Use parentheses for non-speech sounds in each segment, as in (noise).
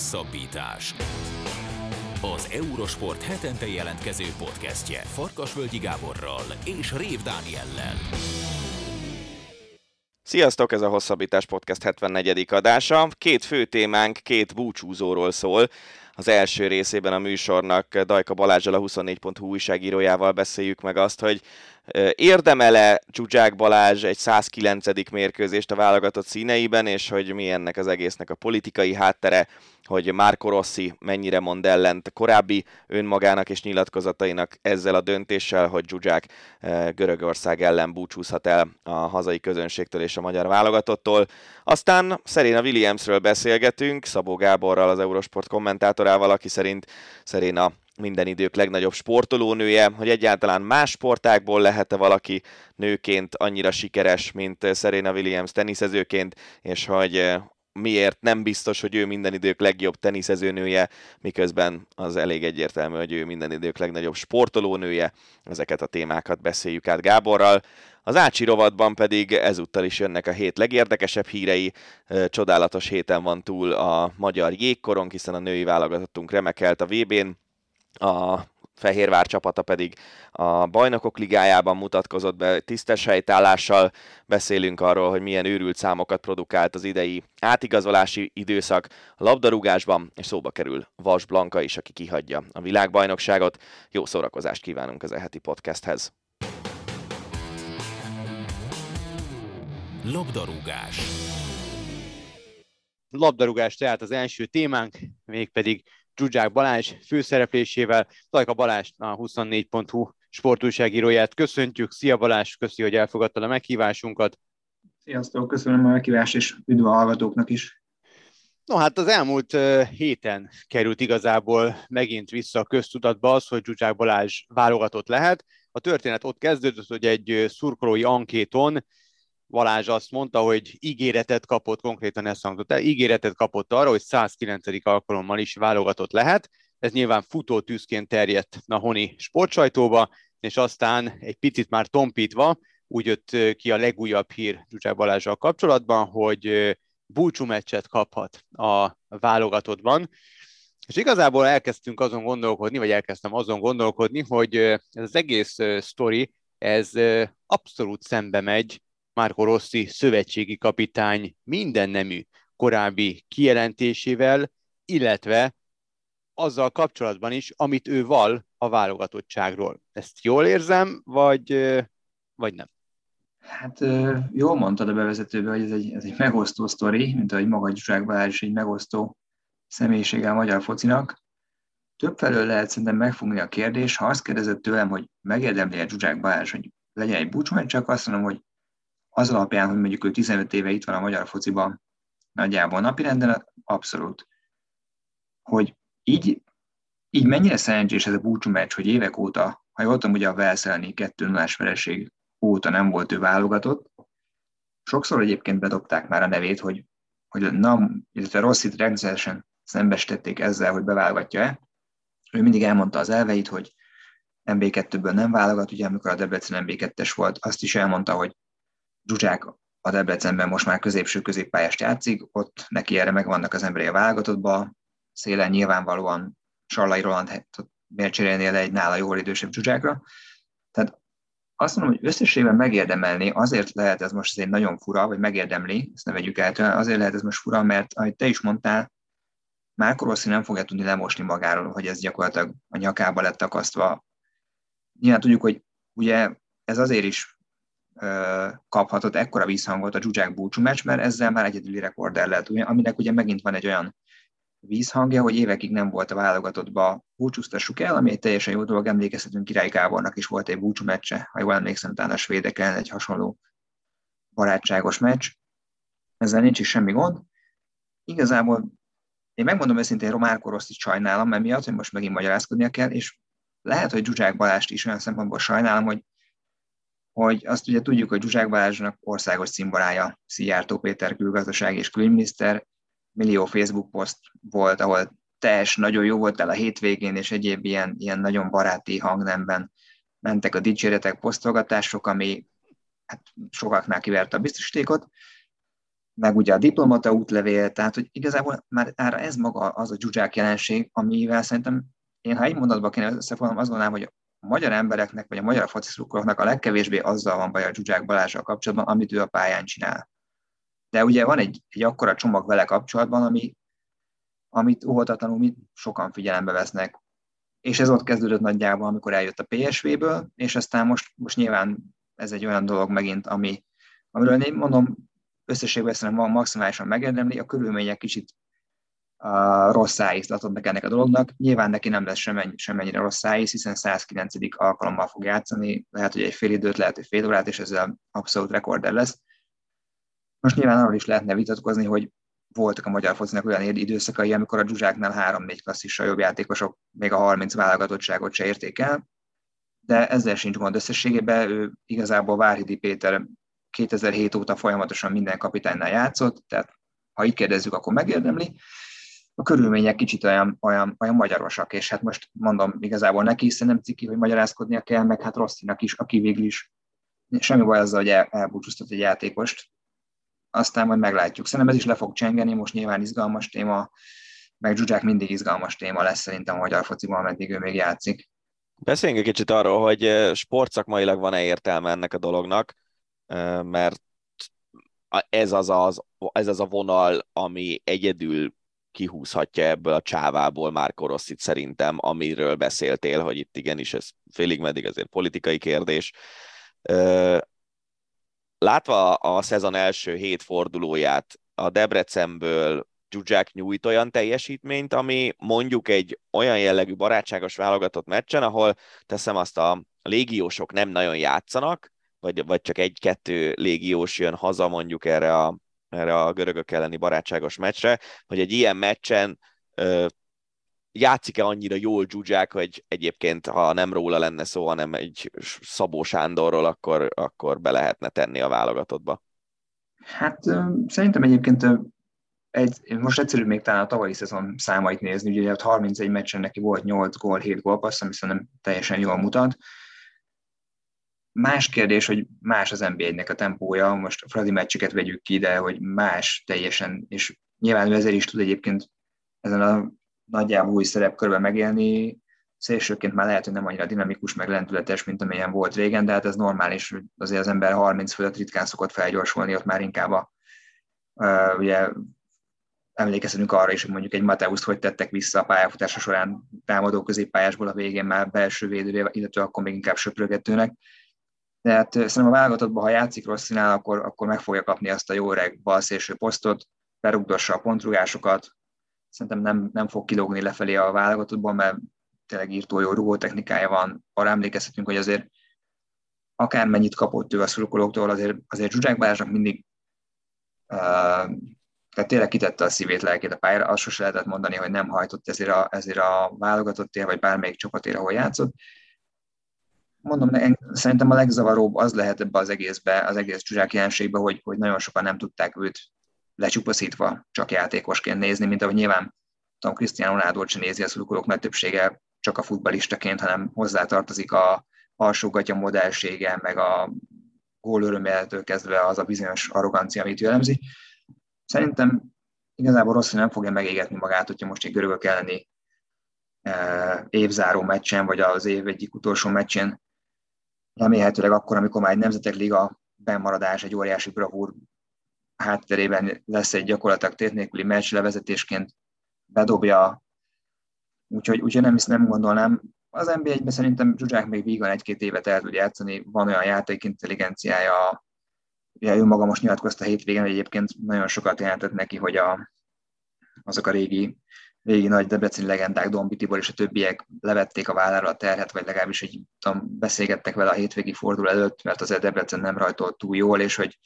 Hosszabbítás. Az Eurosport hetente jelentkező podcastje Farkasvölgyi Gáborral és Rév Dániellel. Sziasztok, ez a Hosszabbítás Podcast 74. adása. Két fő témánk, két búcsúzóról szól. Az első részében a műsornak Dajka Balázsal, a 24.hu újságírójával beszéljük meg azt, hogy Érdemele Csuzsák Balázs egy 109. mérkőzést a válogatott színeiben, és hogy mi ennek az egésznek a politikai háttere, hogy Marco Rossi mennyire mond ellent korábbi önmagának és nyilatkozatainak ezzel a döntéssel, hogy Zsuzsák Görögország ellen búcsúzhat el a hazai közönségtől és a magyar válogatottól. Aztán Serena Williamsről beszélgetünk, Szabó Gáborral, az Eurosport kommentátorával, aki szerint Serena minden idők legnagyobb sportolónője, hogy egyáltalán más sportákból lehet-e valaki nőként annyira sikeres, mint Serena Williams teniszezőként, és hogy eh, miért nem biztos, hogy ő minden idők legjobb teniszezőnője, miközben az elég egyértelmű, hogy ő minden idők legnagyobb sportolónője. Ezeket a témákat beszéljük át Gáborral. Az Ácsi rovatban pedig ezúttal is jönnek a hét legérdekesebb hírei. Csodálatos héten van túl a magyar jégkorong, hiszen a női válogatottunk remekelt a VB-n a Fehérvár csapata pedig a bajnokok ligájában mutatkozott be tisztes helytállással. Beszélünk arról, hogy milyen őrült számokat produkált az idei átigazolási időszak a labdarúgásban, és szóba kerül Vas Blanka is, aki kihagyja a világbajnokságot. Jó szórakozást kívánunk az eheti podcasthez. Labdarúgás Labdarúgás tehát az első témánk, mégpedig Zsuzsák Balázs főszereplésével. Tajka Balázs, a 24.hu sportújságíróját köszöntjük. Szia Balázs, köszi, hogy elfogadtad a meghívásunkat. Sziasztok, köszönöm a meghívást, és üdv a hallgatóknak is. No hát az elmúlt héten került igazából megint vissza a köztudatba az, hogy Zsuzsák Balázs válogatott lehet. A történet ott kezdődött, hogy egy szurkolói ankéton Valázs azt mondta, hogy ígéretet kapott, konkrétan ezt hangzott el, ígéretet kapott arra, hogy 109. alkalommal is válogatott lehet. Ez nyilván futó tűzként terjedt a honi sportsajtóba, és aztán egy picit már tompítva úgy jött ki a legújabb hír Zsuzsák Balázsral kapcsolatban, hogy búcsú meccset kaphat a válogatottban. És igazából elkezdtünk azon gondolkodni, vagy elkezdtem azon gondolkodni, hogy ez az egész sztori, ez abszolút szembe megy Marco Rossi szövetségi kapitány minden nemű korábbi kijelentésével, illetve azzal kapcsolatban is, amit ő val a válogatottságról. Ezt jól érzem, vagy, vagy nem? Hát jól mondtad a bevezetőben, hogy ez egy, ez egy megosztó sztori, mint ahogy maga Zsuzsák Balázs is egy megosztó személyisége a magyar focinak. Többfelől lehet szerintem megfogni a kérdés, ha azt kérdezett tőlem, hogy megérdemli a Zsuzsák Balázs, hogy legyen egy búcsú, csak azt mondom, hogy az alapján, hogy mondjuk ő 15 éve itt van a magyar fociban nagyjából napirenden, abszolút. Hogy így, így mennyire szerencsés ez a búcsú meccs, hogy évek óta, ha jól tudom, ugye a Velszelni 2 0 vereség óta nem volt ő válogatott. Sokszor egyébként bedobták már a nevét, hogy, hogy na, illetve Rosszit rendszeresen szembesítették ezzel, hogy beválogatja-e. Ő mindig elmondta az elveit, hogy MB2-ből nem válogat, ugye amikor a Debrecen MB2-es volt, azt is elmondta, hogy Zsuzsák a Debrecenben most már középső középpályást játszik, ott neki erre megvannak az emberei a válogatottba, szélen nyilvánvalóan Sarlai Roland hát miért cserélnél egy nála jól idősebb Zsuzsákra. Tehát azt mondom, hogy összességében megérdemelni, azért lehet ez most egy nagyon fura, vagy megérdemli, ezt ne vegyük el azért lehet ez most fura, mert ahogy te is mondtál, már Rossi nem fogja tudni lemosni magáról, hogy ez gyakorlatilag a nyakába lett akasztva. Nyilván tudjuk, hogy ugye ez azért is kaphatott ekkora vízhangot a Zsuzsák búcsú meccs, mert ezzel már egyedüli rekorder lehet, aminek ugye megint van egy olyan vízhangja, hogy évekig nem volt a válogatottba búcsúztassuk el, ami egy teljesen jó dolog, emlékezhetünk Király Gábornak is volt egy búcsú meccse, ha jól emlékszem, talán a svédek ellen egy hasonló barátságos meccs. Ezzel nincs is semmi gond. Igazából én megmondom őszintén, Román Koroszt is sajnálom, mert miatt, hogy most megint magyarázkodnia kell, és lehet, hogy Zsuzsák Balást is olyan szempontból sajnálom, hogy hogy azt ugye tudjuk, hogy Zsuzsák Balázsnak országos szimbolája Szijjártó Péter külgazdaság és külügyminiszter, millió Facebook poszt volt, ahol teljes, nagyon jó volt el a hétvégén, és egyéb ilyen, ilyen nagyon baráti hangnemben mentek a dicséretek, posztolgatások, ami hát sokaknál kiverte a biztosítékot. meg ugye a diplomata útlevél, tehát hogy igazából már ez maga az a dzsuzsák jelenség, amivel szerintem én ha egy mondatban kéne összefoglalom, azt gondolom, hogy a magyar embereknek, vagy a magyar focisztrukoroknak a legkevésbé azzal van baj a Zsuzsák Balázsral kapcsolatban, amit ő a pályán csinál. De ugye van egy, egy akkora csomag vele kapcsolatban, ami, amit óhatatlanul mi sokan figyelembe vesznek. És ez ott kezdődött nagyjából, amikor eljött a PSV-ből, és aztán most, most nyilván ez egy olyan dolog megint, ami, amiről én mondom, összességben szerintem van maximálisan megérdemli, a körülmények kicsit a rossz meg ennek a dolognak. Nyilván neki nem lesz semennyi, semmennyire rossz szájíz, hiszen 109. alkalommal fog játszani, lehet, hogy egy fél időt, lehet, hogy fél órát, és ezzel abszolút rekorder lesz. Most nyilván arról is lehetne vitatkozni, hogy voltak a magyar focinak olyan időszakai, amikor a Zsuzsáknál 3-4 klasszissal jobb játékosok még a 30 válogatottságot se érték el, de ezzel sincs gond összességében. Ő igazából Várhidi Péter 2007 óta folyamatosan minden kapitánynál játszott, tehát ha így kérdezzük, akkor megérdemli a körülmények kicsit olyan, olyan, olyan magyarosak, és hát most mondom, igazából neki is nem ciki, hogy magyarázkodnia kell, meg hát Rosszinak is, aki végül is semmi baj azzal, hogy el, elbúcsúztat egy játékost, aztán majd meglátjuk. Szerintem ez is le fog csengeni, most nyilván izgalmas téma, meg Zsuzsák mindig izgalmas téma lesz szerintem a magyar fociban, ameddig ő még játszik. Beszéljünk egy kicsit arról, hogy sportszakmailag van-e értelme ennek a dolognak, mert ez az, az, ez az a vonal, ami egyedül kihúzhatja ebből a csávából már Rosszit szerintem, amiről beszéltél, hogy itt igenis ez félig meddig azért politikai kérdés. Látva a szezon első hét fordulóját, a Debrecenből Zsuzsák nyújt olyan teljesítményt, ami mondjuk egy olyan jellegű barátságos válogatott meccsen, ahol teszem azt a légiósok nem nagyon játszanak, vagy, vagy csak egy-kettő légiós jön haza mondjuk erre a erre a görögök elleni barátságos meccsre, hogy egy ilyen meccsen ö, játszik-e annyira jól Zsuzsák, hogy egyébként, ha nem róla lenne szó, hanem egy Szabó Sándorról, akkor, akkor be lehetne tenni a válogatottba? Hát szerintem egyébként egy, most egyszerű még talán a tavalyi szezon számait nézni, ugye 31 meccsen neki volt 8 gól, 7 gólpassz, ami szerintem teljesen jól mutat. Más kérdés, hogy más az NBA-nek a tempója, most a Fradi meccseket vegyük ki, de hogy más teljesen, és nyilván ezért is tud egyébként ezen a nagyjából új szerepkörben megélni, szélsőként már lehet, hogy nem annyira dinamikus, meg lendületes, mint amilyen volt régen, de hát ez normális, hogy azért az ember 30 fölött ritkán szokott felgyorsulni, ott már inkább a, uh, ugye emlékezhetünk arra is, hogy mondjuk egy Mateuszt hogy tettek vissza a pályafutása során támadó középpályásból a végén már belső védőre, illetve akkor még inkább söprögetőnek. Tehát szerintem a válogatottban, ha játszik Rosszinál, akkor, akkor meg fogja kapni azt a jó öreg balszélső posztot, berugdossa a pontrugásokat, szerintem nem, nem fog kilógni lefelé a válogatottban, mert tényleg írtó jó rugó technikája van. Arra emlékezhetünk, hogy azért akármennyit kapott ő a szurkolóktól, azért, azért Zsuzsák Balázsnak mindig uh, tehát tényleg kitette a szívét, lelkét a pályára, azt sose lehetett mondani, hogy nem hajtott ezért a, ezért a válogatottért, vagy bármelyik csapatért, ahol játszott mondom, szerintem a legzavaróbb az lehet ebbe az egészbe, az egész csuzsák jelenségbe, hogy, hogy nagyon sokan nem tudták őt lecsupaszítva csak játékosként nézni, mint ahogy nyilván tudom, Cristiano Ronaldo sem nézi a szurkolók nagy többsége csak a futbalistaként, hanem hozzátartozik a alsógatja modellsége, meg a gól öröméletől kezdve az a bizonyos arrogancia, amit jellemzi. Szerintem igazából rossz, hogy nem fogja megégetni magát, hogyha most egy görögök elleni eh, évzáró meccsen, vagy az év egyik utolsó meccsen remélhetőleg akkor, amikor már egy nemzetek liga bennmaradás, egy óriási bravúr hátterében lesz egy gyakorlatilag tét nélküli meccs levezetésként bedobja, úgyhogy, úgyhogy nem, nem gondolnám. Az NBA-ben szerintem Zsuzsák még vígan egy-két évet el tud játszani, van olyan játék intelligenciája, ugye ő maga most nyilatkozta hétvégén, hogy egyébként nagyon sokat jelentett neki, hogy a, azok a régi régi nagy debreceni legendák, Dombi Tibor és a többiek levették a vállára a terhet, vagy legalábbis egy, tudom, beszélgettek vele a hétvégi fordul előtt, mert azért Debrecen nem rajtolt túl jól, és hogy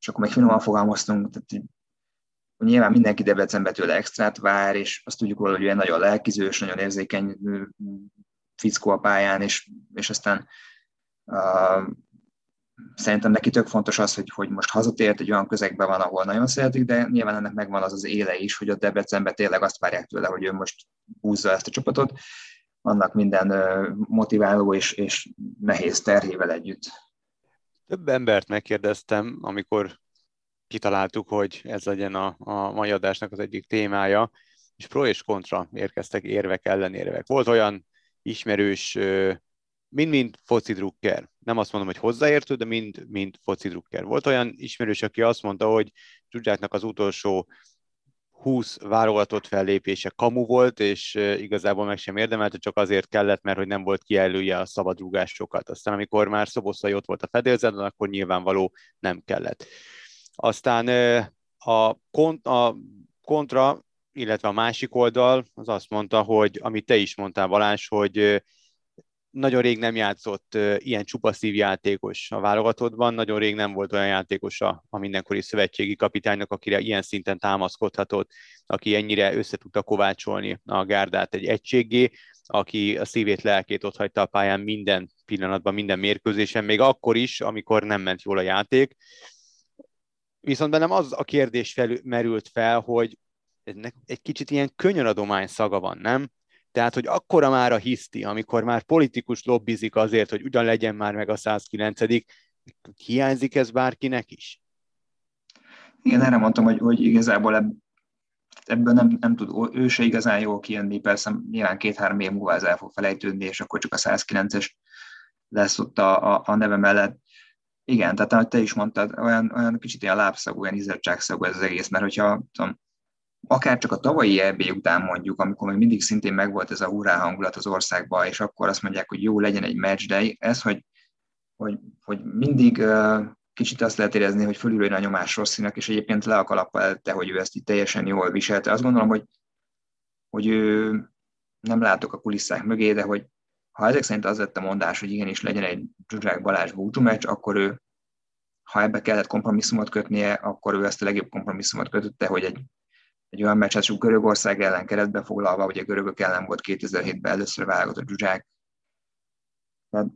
és akkor még finoman fogalmaztunk, tehát nyilván mindenki Debrecenbe tőle extrát vár, és azt tudjuk róla, hogy olyan nagyon lelkizős, nagyon érzékeny fickó a pályán, és, és aztán szerintem neki tök fontos az, hogy, hogy most hazatért, egy olyan közegben van, ahol nagyon szeretik, de nyilván ennek megvan az az éle is, hogy a Debrecenben tényleg azt várják tőle, hogy ő most húzza ezt a csapatot, annak minden motiváló és, és nehéz terhével együtt. Több embert megkérdeztem, amikor kitaláltuk, hogy ez legyen a, a mai adásnak az egyik témája, és pro és kontra érkeztek érvek, ellenérvek. Volt olyan ismerős, mind-mind foci drukker. Nem azt mondom, hogy hozzáértő, de mind, mind foci drukker. Volt olyan ismerős, aki azt mondta, hogy Zsuzsáknak az utolsó 20 válogatott fellépése kamu volt, és igazából meg sem érdemelte, csak azért kellett, mert hogy nem volt kijelölje a szabadrúgásokat. Aztán amikor már Szoboszlai ott volt a fedélzeten, akkor nyilvánvaló nem kellett. Aztán a, kont, a kontra, illetve a másik oldal az azt mondta, hogy amit te is mondtál, Balázs, hogy nagyon rég nem játszott ilyen csupaszív játékos a válogatottban, nagyon rég nem volt olyan játékos a, a mindenkori szövetségi kapitánynak, akire ilyen szinten támaszkodhatott, aki ennyire össze tudta kovácsolni a gárdát egy egységé, aki a szívét, lelkét ott hagyta a pályán minden pillanatban, minden mérkőzésen, még akkor is, amikor nem ment jól a játék. Viszont bennem az a kérdés fel, merült fel, hogy ennek egy kicsit ilyen könyöradomány szaga van, nem? Tehát, hogy akkora már a hiszti, amikor már politikus lobbizik azért, hogy ugyan legyen már meg a 109 hiányzik ez bárkinek is? Igen, erre mondtam, hogy, hogy igazából ebb, ebből nem, nem tud ő se igazán jól kijönni, persze nyilván két-három év múlva ez el fog felejtődni, és akkor csak a 109-es lesz ott a, a, a neve mellett. Igen, tehát ahogy te is mondtad, olyan, olyan kicsit ilyen lábszagú, olyan izzadságszagú ez az egész, mert hogyha tudom, akár csak a tavalyi EB után mondjuk, amikor még mindig szintén megvolt ez a hurrá hangulat az országban, és akkor azt mondják, hogy jó, legyen egy match day, ez, hogy, hogy, hogy mindig kicsit azt lehet érezni, hogy fölülről a nyomás Rosszinak, és egyébként le a kalappa te, hogy ő ezt így teljesen jól viselte. Azt gondolom, hogy, hogy ő nem látok a kulisszák mögé, de hogy ha ezek szerint az lett a mondás, hogy igenis legyen egy Zsuzsák Balázs búcsú meccs, akkor ő, ha ebbe kellett kompromisszumot kötnie, akkor ő ezt a legjobb kompromisszumot kötötte, hogy egy egy olyan meccset, csak Görögország ellen keretbe foglalva, ugye görögök ellen volt 2007-ben először válogatott Zsuzsák. Tehát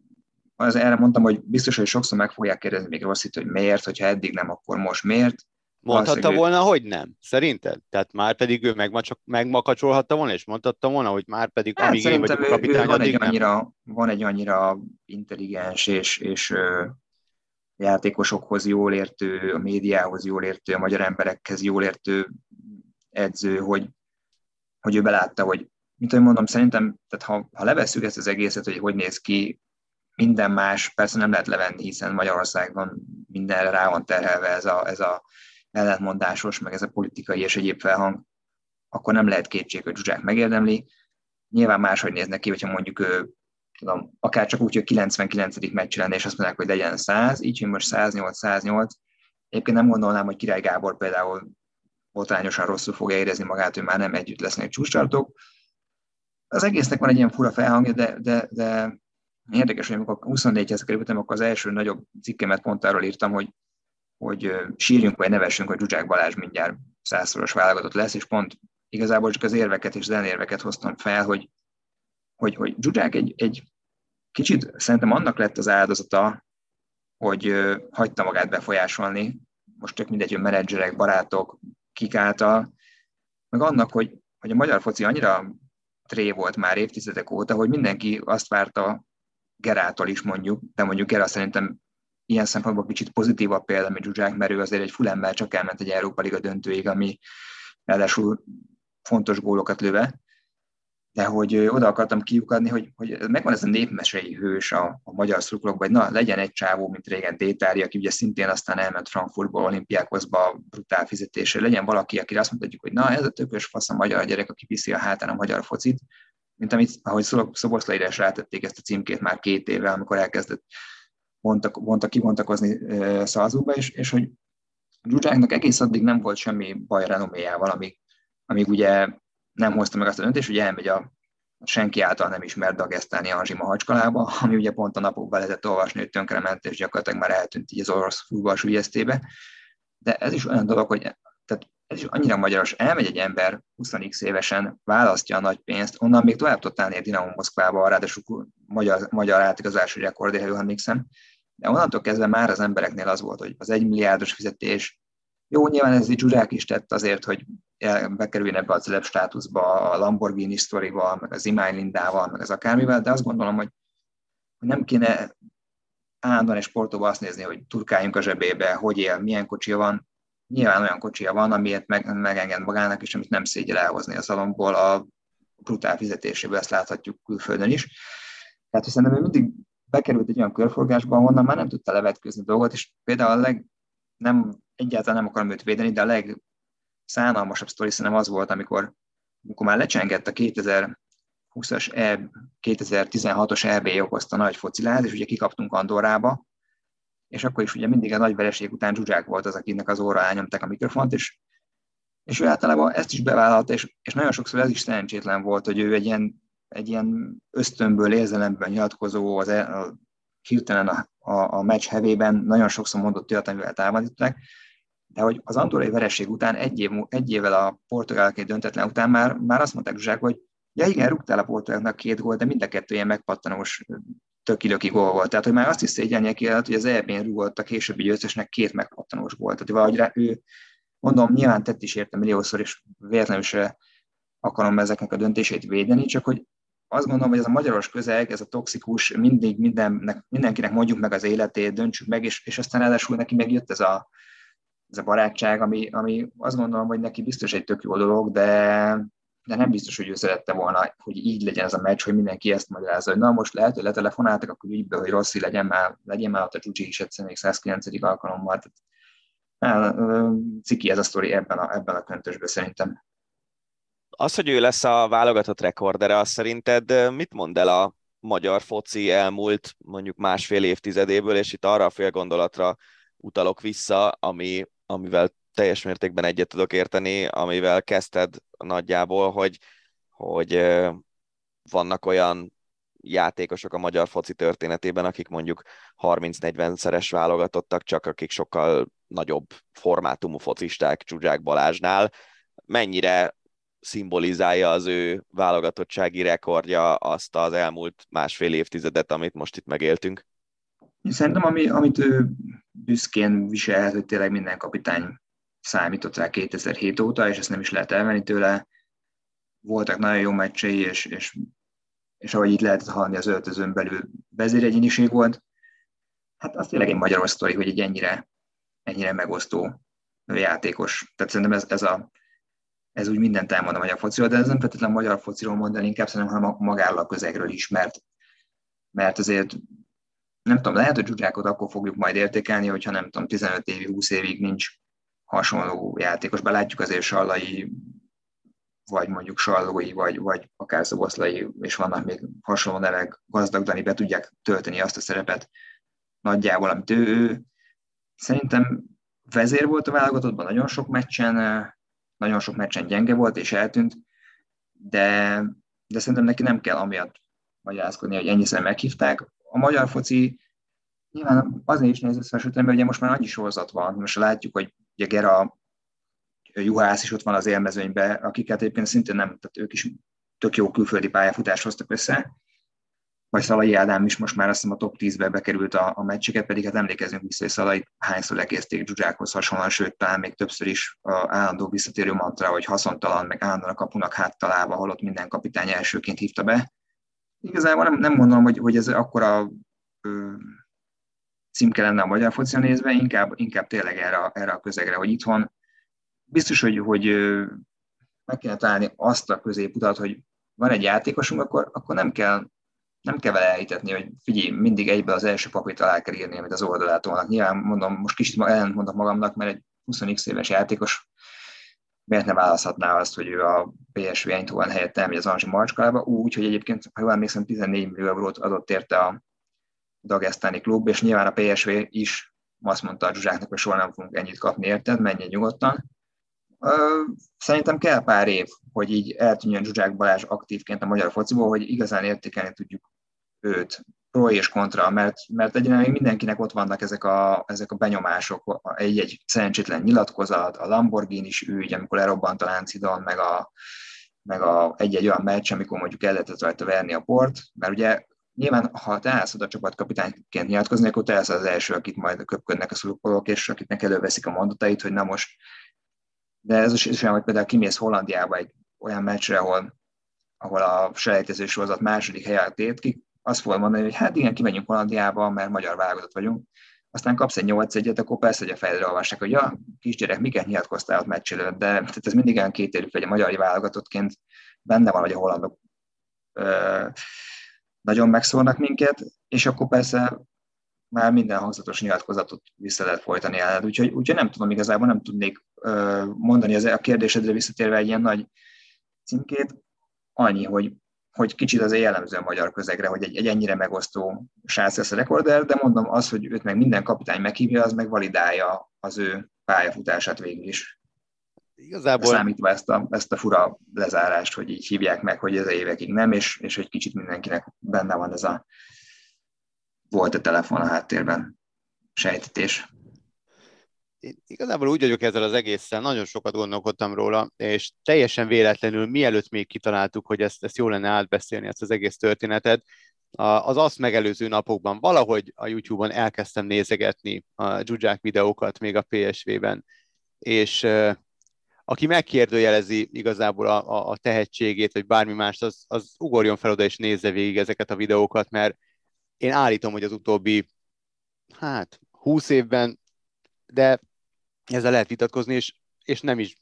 az erre mondtam, hogy biztos, hogy sokszor meg fogják kérdezni még Rosszit, hogy miért, hogyha eddig nem, akkor most miért. Mondhatta ő... volna, hogy nem, szerinted? Tehát már pedig ő megmakacsolhatta volna, és mondhatta volna, hogy már pedig hát amíg én vagyok a kapitány, van egy, annyira, van egy annyira intelligens és, és ö, játékosokhoz jól értő, a médiához jól értő, a magyar emberekhez jól értő edző, hogy, hogy ő belátta, hogy mint ahogy mondom, szerintem, tehát ha, ha levesszük ezt az egészet, hogy hogy néz ki, minden más, persze nem lehet levenni, hiszen Magyarországban mindenre rá van terhelve ez a, ez a ellentmondásos, meg ez a politikai és egyéb felhang, akkor nem lehet kétség, hogy Zsuzsák megérdemli. Nyilván máshogy néznek ki, hogyha mondjuk ő, tudom, akár csak úgy, hogy 99. meccs lenne, és azt mondják, hogy legyen 100, így, hogy most 108-108. Egyébként nem gondolnám, hogy Király Gábor például botrányosan rosszul fogja érezni magát, hogy már nem együtt lesznek csúcstartók. Az egésznek van egy ilyen fura felhangja, de, de, de érdekes, hogy amikor 24-hez kerültem, akkor az első nagyobb cikkemet pont arról írtam, hogy, hogy sírjunk vagy nevessünk, hogy Zsuzsák Balázs mindjárt százszoros válogatott lesz, és pont igazából csak az érveket és zenérveket hoztam fel, hogy, hogy, hogy Zsuzsák egy, egy kicsit szerintem annak lett az áldozata, hogy hagyta magát befolyásolni, most tök mindegy, hogy menedzserek, barátok, kik által, meg annak, hogy, hogy a magyar foci annyira tré volt már évtizedek óta, hogy mindenki azt várta Gerától is mondjuk, de mondjuk Gerá szerintem ilyen szempontból kicsit pozitívabb példa, mint Zsuzsák, mert ő azért egy fulemmel csak elment egy Európa Liga döntőig, ami ráadásul fontos gólokat löve, de hogy oda akartam kiukadni, hogy, hogy megvan ez a népmesei hős a, a magyar szurkolókban, hogy na, legyen egy csávó, mint régen Détári, aki ugye szintén aztán elment Frankfurtból olimpiákozba brutál fizetésre, legyen valaki, aki azt mondhatjuk, hogy na, ez a tökös fasz a magyar gyerek, aki viszi a hátán a magyar focit, mint amit, ahogy Szoboszlaire is rátették ezt a címkét már két éve, amikor elkezdett bontak, bontak, kibontakozni e, Szalzóba, és, és hogy Zsuzsáknak egész addig nem volt semmi baj renoméjával, amíg, amíg ugye nem hozta meg azt a döntést, hogy elmegy a senki által nem ismert Dagestani Anzsima hacskalába, ami ugye pont a napokban lehetett olvasni, hogy tönkrement, és gyakorlatilag már eltűnt így az orosz futball sügyeztébe. De ez is olyan dolog, hogy tehát ez is annyira magyaros, elmegy egy ember 20 évesen, választja a nagy pénzt, onnan még tovább tudtál a Dinamo Moszkvába, ráadásul magyar, magyar átigazási rekord, ha emlékszem, de onnantól kezdve már az embereknél az volt, hogy az egy milliárdos fizetés, jó, nyilván ez egy Zsuzsák is tett azért, hogy bekerüljön ebbe a celeb státuszba, a Lamborghini sztorival, meg az Imány Lindával, meg az akármivel, de azt gondolom, hogy nem kéne állandóan egy sportóban azt nézni, hogy turkáljunk a zsebébe, hogy él, milyen kocsi van. nyilván olyan kocsija van, amiért meg, megenged magának, és amit nem szégyel elhozni a szalomból a brutál fizetéséből, ezt láthatjuk külföldön is. Tehát szerintem ő mindig bekerült egy olyan körforgásba, ahonnan már nem tudta levetkőzni dolgot, és például a leg, nem, egyáltalán nem akarom őt védeni, de a legszánalmasabb sztori szerintem az volt, amikor, amikor már lecsengett a 2020-as, e, 2016-os EB okozta nagy fociláz, és ugye kikaptunk Andorrába, és akkor is ugye mindig a nagy vereség után Zsuzsák volt az, akinek az óra elnyomták a mikrofont, és, és ő általában ezt is bevállalta, és, és nagyon sokszor ez is szerencsétlen volt, hogy ő egy ilyen, egy ilyen ösztönből, érzelemből nyilatkozó, az el, a, hirtelen a, a, a meccs hevében nagyon sokszor mondott olyat, amivel támadították, de hogy az andorrai vereség után, egy, év, egy évvel a portugálként döntetlen után már, már azt mondták Zsuzsák, hogy ja igen, rúgtál a portugálnak két gólt, de mind a kettő ilyen megpattanós tökilöki gól volt. Tehát, hogy már azt is szégyenje ki, hogy az EB-n rúgott a későbbi győztesnek két megpattanós volt. Tehát valahogy rá, ő, mondom, nyilván tett is érte milliószor, és véletlenül se akarom ezeknek a döntését védeni, csak hogy azt gondolom, hogy ez a magyaros közeg, ez a toxikus, mindig mindennek, mindenkinek mondjuk meg az életét, döntsük meg, és, és aztán ráadásul neki megjött ez a, ez a barátság, ami, ami azt gondolom, hogy neki biztos egy tök jó dolog, de de nem biztos, hogy ő szerette volna, hogy így legyen ez a meccs, hogy mindenki ezt magyarázza, hogy na most lehet, hogy letelefonáltak, akkor ügybe, hogy Rossi legyen már, legyen már ott a Csúcsi is egyszer még 109. alkalommal. Tehát, ciki ez a sztori ebben a, ebben a köntösben szerintem. Az, hogy ő lesz a válogatott rekordere, az szerinted mit mond el a magyar foci elmúlt mondjuk másfél évtizedéből, és itt arra a fél utalok vissza, ami, amivel teljes mértékben egyet tudok érteni, amivel kezdted nagyjából, hogy, hogy vannak olyan játékosok a magyar foci történetében, akik mondjuk 30-40 szeres válogatottak, csak akik sokkal nagyobb formátumú focisták Csuzsák Balázsnál. Mennyire szimbolizálja az ő válogatottsági rekordja azt az elmúlt másfél évtizedet, amit most itt megéltünk? Szerintem, ami, amit ő büszkén viselhet, hogy tényleg minden kapitány számított rá 2007 óta, és ezt nem is lehet elvenni tőle. Voltak nagyon jó meccsei, és, és, és ahogy itt lehetett hallani, az öltözön belül vezéregyéniség volt. Hát az tényleg egy magyar sztori, hogy egy ennyire, ennyire megosztó játékos. Tehát szerintem ez, ez, a, ez úgy mindent elmond a magyar fociról, de ez nem feltétlenül a magyar fociról mondani, inkább szerintem hanem magáról a közegről is, mert, mert azért nem tudom, lehet, hogy Zsuzsákot akkor fogjuk majd értékelni, hogyha nem tudom, 15 évig, 20 évig nincs hasonló játékos. Belátjuk azért Sallai, vagy mondjuk Sallói, vagy, vagy akár Szoboszlai, és vannak még hasonló nevek, gazdag Dani be tudják tölteni azt a szerepet nagyjából, amit ő, ő szerintem vezér volt a válogatottban, nagyon sok meccsen, nagyon sok meccsen gyenge volt és eltűnt, de, de szerintem neki nem kell amiatt magyarázkodni, hogy ennyiszer meghívták. A magyar foci nyilván azért is nehéz összehasonlítani, mert ugye most már annyi sorozat van, most látjuk, hogy ugye Gera, Juhász is ott van az élmezőnyben, akiket egyébként szintén nem, tehát ők is tök jó külföldi pályafutást hoztak össze, vagy Szalai Ádám is most már azt hiszem a top 10-be bekerült a, a meccseket, pedig hát emlékezünk vissza, hogy Szalai hányszor lekézték Zsuzsákhoz hasonlóan, sőt, talán még többször is a állandó visszatérő mantra, hogy haszontalan, meg állandóan a kapunak háttalálva, holott minden kapitány elsőként hívta be. Igazából nem, nem mondom, hogy, hogy ez akkora ö, címke lenne a magyar focia nézve, inkább, inkább tényleg erre, erre a közegre, hogy itthon biztos, hogy, hogy meg kéne találni azt a középutat, hogy van egy játékosunk, akkor, akkor nem kell nem kell vele elhitetni, hogy figyelj, mindig egybe az első papírt alá kell írni, amit az oldalát tolnak. Nyilván mondom, most kicsit ellent mondok magamnak, mert egy 20 éves játékos miért ne választhatná azt, hogy ő a PSV Eindhoven helyett elmegy az Anzsi Marcskába, úgy, hogy egyébként, ha jól emlékszem, 14 millió eurót adott érte a dagesztáni klub, és nyilván a PSV is azt mondta a Zsuzsáknak, hogy soha nem fogunk ennyit kapni, érted, menjen nyugodtan. Szerintem kell pár év, hogy így eltűnjön Zsuzsák Balázs aktívként a magyar fociból, hogy igazán értékelni tudjuk őt, pro és kontra, mert, mert még mindenkinek ott vannak ezek a, ezek a benyomások, egy-egy szerencsétlen nyilatkozat, a Lamborghini is ügy, amikor lerobbant a Láncidon, meg a, meg a, egy-egy olyan meccs, amikor mondjuk el lehetett rajta verni a port, mert ugye Nyilván, ha te állsz oda csapatkapitányként nyilatkozni, akkor te állsz az első, akit majd köpködnek a szurkolók, és akiknek előveszik a mondatait, hogy na most. De ez is olyan, hogy például kimész Hollandiába egy olyan meccsre, ahol, ahol a selejtező sorozat második helyet tét ki, azt fogod mondani, hogy hát igen, kimegyünk Hollandiába, mert magyar válogatott vagyunk. aztán kapsz egy 8 egyet, akkor persze, hogy a fejedre olvassák, hogy ja, kisgyerek, miket nyilatkoztál ott meccs de tehát ez mindig olyan kétérű, hogy a magyar válogatottként benne van, hogy a hollandok ö, nagyon megszólnak minket, és akkor persze már minden hangzatos nyilatkozatot vissza lehet folytani el. Úgyhogy, úgyhogy nem tudom, igazából nem tudnék ö, mondani az, a kérdésedre visszatérve egy ilyen nagy címkét, annyi, hogy hogy kicsit az jellemző a magyar közegre, hogy egy, egy ennyire megosztó srác lesz a rekorder, de mondom az, hogy őt meg minden kapitány meghívja, az meg validálja az ő pályafutását végül is. Igazából... Számítva ezt a, ezt a fura lezárást, hogy így hívják meg, hogy ez évekig nem, és, és hogy kicsit mindenkinek benne van ez a volt a telefon a háttérben sejtetés igazából úgy vagyok ezzel az egésszel, nagyon sokat gondolkodtam róla, és teljesen véletlenül, mielőtt még kitaláltuk, hogy ezt, ezt jó lenne átbeszélni, ezt az egész történetet, az azt megelőző napokban valahogy a YouTube-on elkezdtem nézegetni a Zsuzsák videókat még a PSV-ben, és aki megkérdőjelezi igazából a, a, a tehetségét, vagy bármi más, az, az ugorjon fel oda és nézze végig ezeket a videókat, mert én állítom, hogy az utóbbi, hát, 20 évben, de ezzel lehet vitatkozni, és, és nem is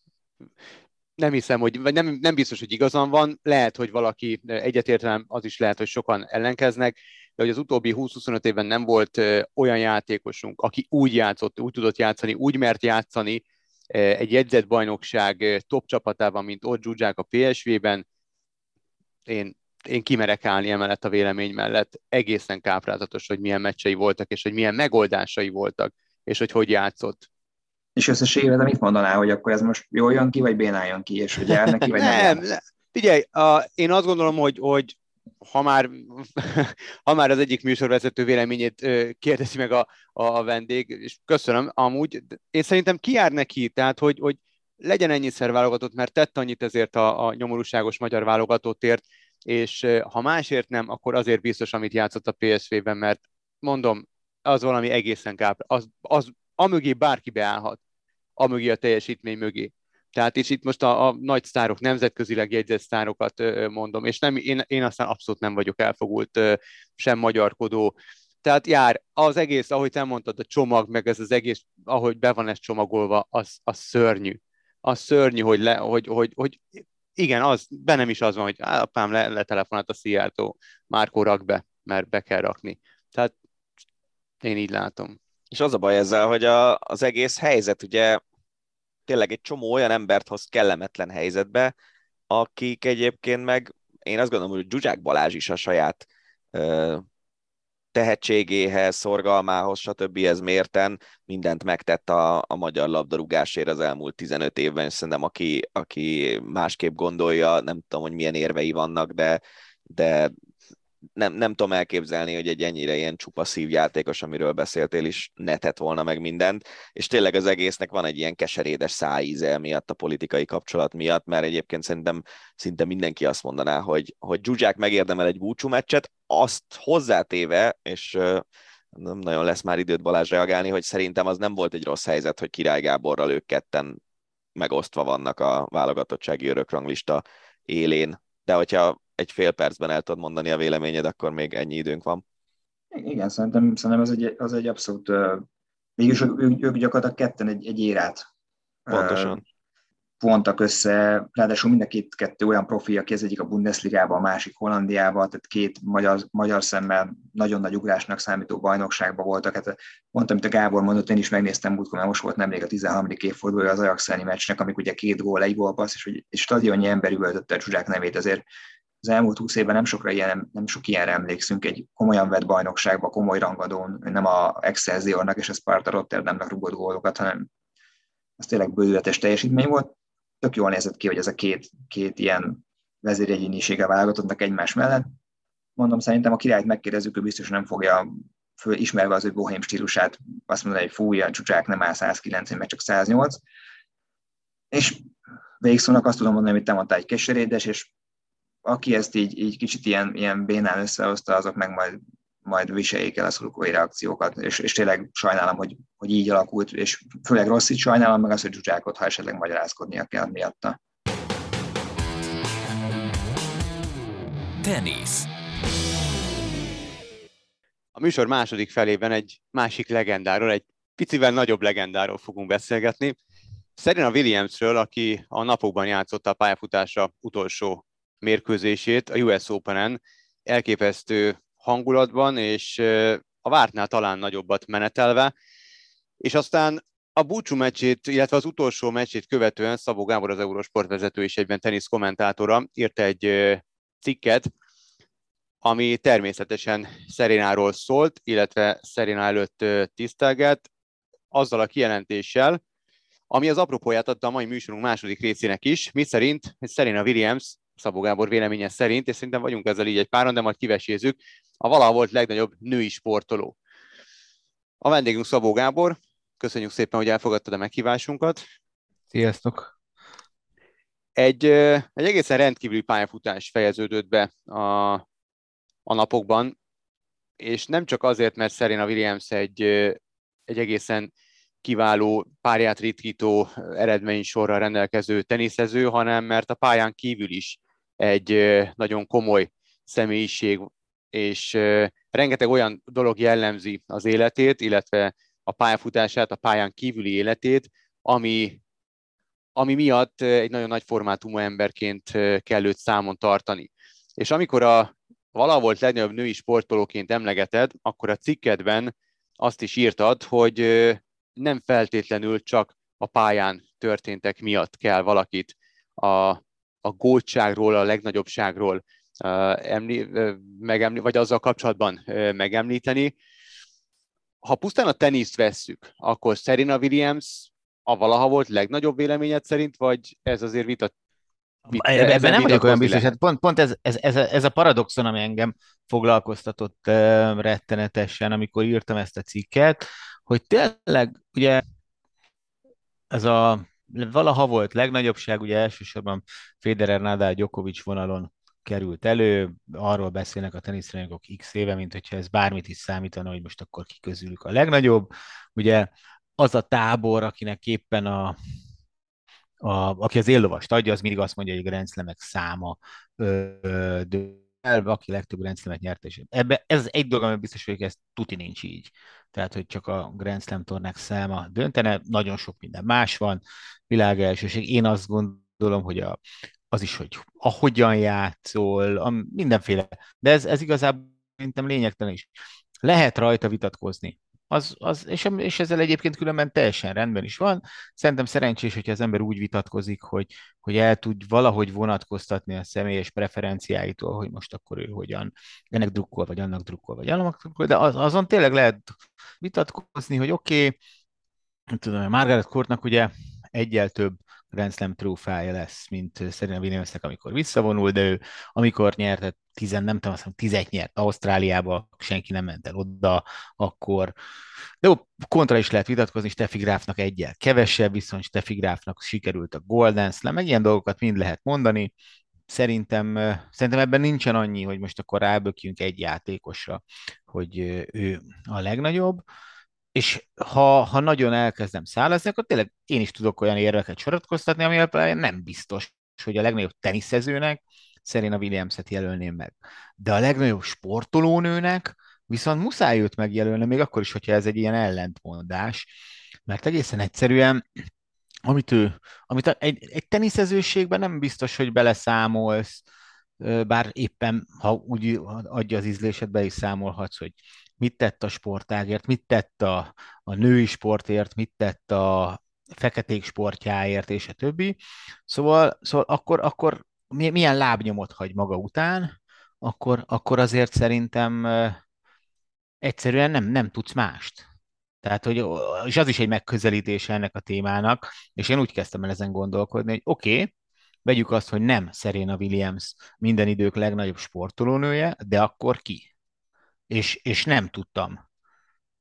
nem hiszem, hogy, vagy nem, nem biztos, hogy igazam van, lehet, hogy valaki egyetértelem, az is lehet, hogy sokan ellenkeznek, de hogy az utóbbi 20-25 évben nem volt olyan játékosunk, aki úgy játszott, úgy tudott játszani, úgy mert játszani egy jegyzett bajnokság top csapatában, mint ott Zsuzsák a PSV-ben, én, én kimerek állni emellett a vélemény mellett. Egészen káprázatos, hogy milyen meccsei voltak, és hogy milyen megoldásai voltak, és hogy hogy játszott és összességében mit mondaná, hogy akkor ez most jól jön ki, vagy bénáljon ki, és hogy jár neki, vagy nem? nem, nem. Figyelj, a, én azt gondolom, hogy, hogy ha már, (laughs) ha már az egyik műsorvezető véleményét kérdezi meg a, a vendég, és köszönöm, amúgy én szerintem ki jár neki, tehát hogy, hogy legyen ennyiszer válogatott, mert tett annyit ezért a, a nyomorúságos magyar válogatottért, és ha másért nem, akkor azért biztos, amit játszott a PSV-ben, mert mondom, az valami egészen kápra, az, az amögé bárki beállhat, amögé a teljesítmény mögé. Tehát és itt most a, a nagy sztárok, nemzetközileg jegyzett sztárokat mondom, és nem, én, én aztán abszolút nem vagyok elfogult, ö, sem magyarkodó. Tehát jár, az egész, ahogy te mondtad, a csomag, meg ez az egész, ahogy be van ez csomagolva, az, az szörnyű. Az szörnyű, hogy, le, hogy, hogy, hogy igen, az, bennem is az van, hogy apám le, letelefonált a Szijjártó, Márkó rak be, mert be kell rakni. Tehát én így látom. És az a baj ezzel, hogy a, az egész helyzet ugye tényleg egy csomó olyan embert hoz kellemetlen helyzetbe, akik egyébként meg, én azt gondolom, hogy Zsuzsák Balázs is a saját ö, tehetségéhez, szorgalmához, stb. ez mérten mindent megtett a, a magyar labdarúgásért az elmúlt 15 évben, és szerintem aki, aki másképp gondolja, nem tudom, hogy milyen érvei vannak, de, de nem, nem tudom elképzelni, hogy egy ennyire ilyen csupa szívjátékos, amiről beszéltél is, netett volna meg mindent, és tényleg az egésznek van egy ilyen keserédes szájíze miatt, a politikai kapcsolat miatt, mert egyébként szerintem szinte mindenki azt mondaná, hogy, hogy Zsuzsák megérdemel egy búcsú meccset, azt hozzátéve, és nem nagyon lesz már időt Balázs reagálni, hogy szerintem az nem volt egy rossz helyzet, hogy Király Gáborral ők ketten megosztva vannak a válogatottsági örökranglista élén. De hogyha egy fél percben el tudod mondani a véleményed, akkor még ennyi időnk van. Igen, szerintem, szerintem az, egy, az egy abszolút, mégis ők, ők gyakorlatilag ketten egy, egy érát Pontosan. Vontak össze, ráadásul mind a két kettő olyan profi, aki az egyik a Bundesligában, a másik Hollandiában, tehát két magyar, magyar szemmel nagyon nagy ugrásnak számító bajnokságban voltak. Hát mondtam, amit a Gábor mondott, én is megnéztem múltkor, mert most volt nemrég a 13. évfordulója az Ajax meccsnek, amik ugye két gól, egy gólpassz, és hogy egy stadionnyi ember üvöltötte a Zsuzsák nevét, azért az elmúlt húsz évben nem sokra ilyen, nem sok ilyenre emlékszünk, egy komolyan vett bajnokságba, komoly rangadón, nem a Excelsiornak és a Sparta Rotterdamnak rugott gólokat, hanem az tényleg bődületes teljesítmény volt. Tök jól nézett ki, hogy ez a két, két ilyen vezéregyénisége válogatottnak egymás mellett. Mondom, szerintem a királyt megkérdezzük, ő biztos nem fogja föl, ismerve az ő bohém stílusát, azt mondani, hogy fúj, a csúcsák nem áll 190, meg csak 108. És végszónak azt tudom mondani, amit te mondtál, egy keserédes, és aki ezt így, így kicsit ilyen, ilyen bénán összehozta, azok meg majd, majd viseljék el a szurkolói reakciókat, és, és tényleg sajnálom, hogy, hogy így alakult, és főleg rossz így sajnálom, meg az, hogy Zsuzsákot, ha esetleg magyarázkodnia kell miatta. Tenisz. A műsor második felében egy másik legendáról, egy picivel nagyobb legendáról fogunk beszélgetni. Serena Williamsről, aki a napokban játszotta a pályafutása utolsó mérkőzését a US Open-en, elképesztő hangulatban, és a vártnál talán nagyobbat menetelve, és aztán a búcsú meccsét, illetve az utolsó meccsét követően Szabó Gábor, az Eurosport vezető és egyben tenisz kommentátora írt egy cikket, ami természetesen Szerináról szólt, illetve Szerina előtt tisztelget, azzal a kijelentéssel, ami az apropóját adta a mai műsorunk második részének is, mi szerint Szerina Williams, Szabó Gábor véleménye szerint, és szerintem vagyunk ezzel így egy páron, de majd kivesézzük, a valaha volt legnagyobb női sportoló. A vendégünk Szabó Gábor, köszönjük szépen, hogy elfogadtad a meghívásunkat. Sziasztok! Egy, egy egészen rendkívüli pályafutás fejeződött be a, a napokban, és nem csak azért, mert Serena Williams egy, egy egészen kiváló, párját ritkító eredménysorral rendelkező teniszező, hanem mert a pályán kívül is egy nagyon komoly személyiség, és rengeteg olyan dolog jellemzi az életét, illetve a pályafutását, a pályán kívüli életét, ami, ami miatt egy nagyon nagy formátumú emberként kell őt számon tartani. És amikor a valaha volt legnagyobb női sportolóként emlegeted, akkor a cikkedben azt is írtad, hogy nem feltétlenül csak a pályán történtek miatt kell valakit a, a gótságról, a legnagyobbságról emli, megemli, vagy azzal kapcsolatban megemlíteni. Ha pusztán a teniszt vesszük, akkor Serena Williams a valaha volt legnagyobb véleményed szerint, vagy ez azért vita, Ebben nem vagyok olyan biztos, hát pont, pont ez, ez, ez, a, ez a paradoxon, ami engem foglalkoztatott uh, rettenetesen, amikor írtam ezt a cikket, hogy tényleg ugye ez a valaha volt legnagyobbság, ugye elsősorban Federer, Nadal, Djokovic vonalon került elő, arról beszélnek a teniszrajongók x éve, mint hogyha ez bármit is számítana, hogy most akkor ki közülük a legnagyobb. Ugye az a tábor, akinek éppen a, a aki az éllovast adja, az mindig azt mondja, hogy a grenzlemek száma ö, el, aki legtöbb grenzlemet nyert, és ebbe, ez egy dolog, ami biztos, hogy ez tuti nincs így. Tehát, hogy csak a Grand Slam tornák száma döntene, nagyon sok minden más van, világ elsőség. Én azt gondolom, hogy a, az is, hogy ahogyan játszol, a, mindenféle. De ez, ez igazából szerintem lényegtelen is. Lehet rajta vitatkozni. Az, az, és, és ezzel egyébként különben teljesen rendben is van. Szerintem szerencsés, hogyha az ember úgy vitatkozik, hogy, hogy el tud valahogy vonatkoztatni a személyes preferenciáitól, hogy most akkor ő hogyan ennek drukkol, vagy annak drukkol, vagy annak drukkol, de az, azon tényleg lehet vitatkozni, hogy oké, okay, tudom, Margaret Courtnak ugye egyel több Grand Slam trófája lesz, mint Serena Williamsnek, amikor visszavonul, de ő amikor nyert, tizen, nem tudom, azt mondom, tizet nyert Ausztráliába, senki nem ment el oda, akkor. De jó, kontra is lehet vitatkozni, Steffi Grafnak egyel kevesebb, viszont Steffi Grafnak sikerült a Golden Slam, meg ilyen dolgokat mind lehet mondani. Szerintem, szerintem ebben nincsen annyi, hogy most akkor rábökjünk egy játékosra, hogy ő a legnagyobb és ha, ha nagyon elkezdem szállazni, akkor tényleg én is tudok olyan érveket soratkoztatni, ami nem biztos, hogy a legnagyobb teniszezőnek Serena Williams-et jelölném meg. De a legnagyobb sportolónőnek viszont muszáj őt megjelölni, még akkor is, hogyha ez egy ilyen ellentmondás, mert egészen egyszerűen amit ő, amit egy, egy teniszezőségben nem biztos, hogy beleszámolsz, bár éppen, ha úgy adja az ízlésed, be is számolhatsz, hogy mit tett a sportágért, mit tett a, a női sportért, mit tett a feketék sportjáért, és a többi. Szóval, szóval akkor, akkor milyen lábnyomot hagy maga után, akkor, akkor azért szerintem egyszerűen nem, nem tudsz mást. Tehát, hogy, és az is egy megközelítése ennek a témának, és én úgy kezdtem el ezen gondolkodni, hogy oké, okay, vegyük azt, hogy nem Serena Williams minden idők legnagyobb sportolónője, de akkor ki? És, és nem tudtam.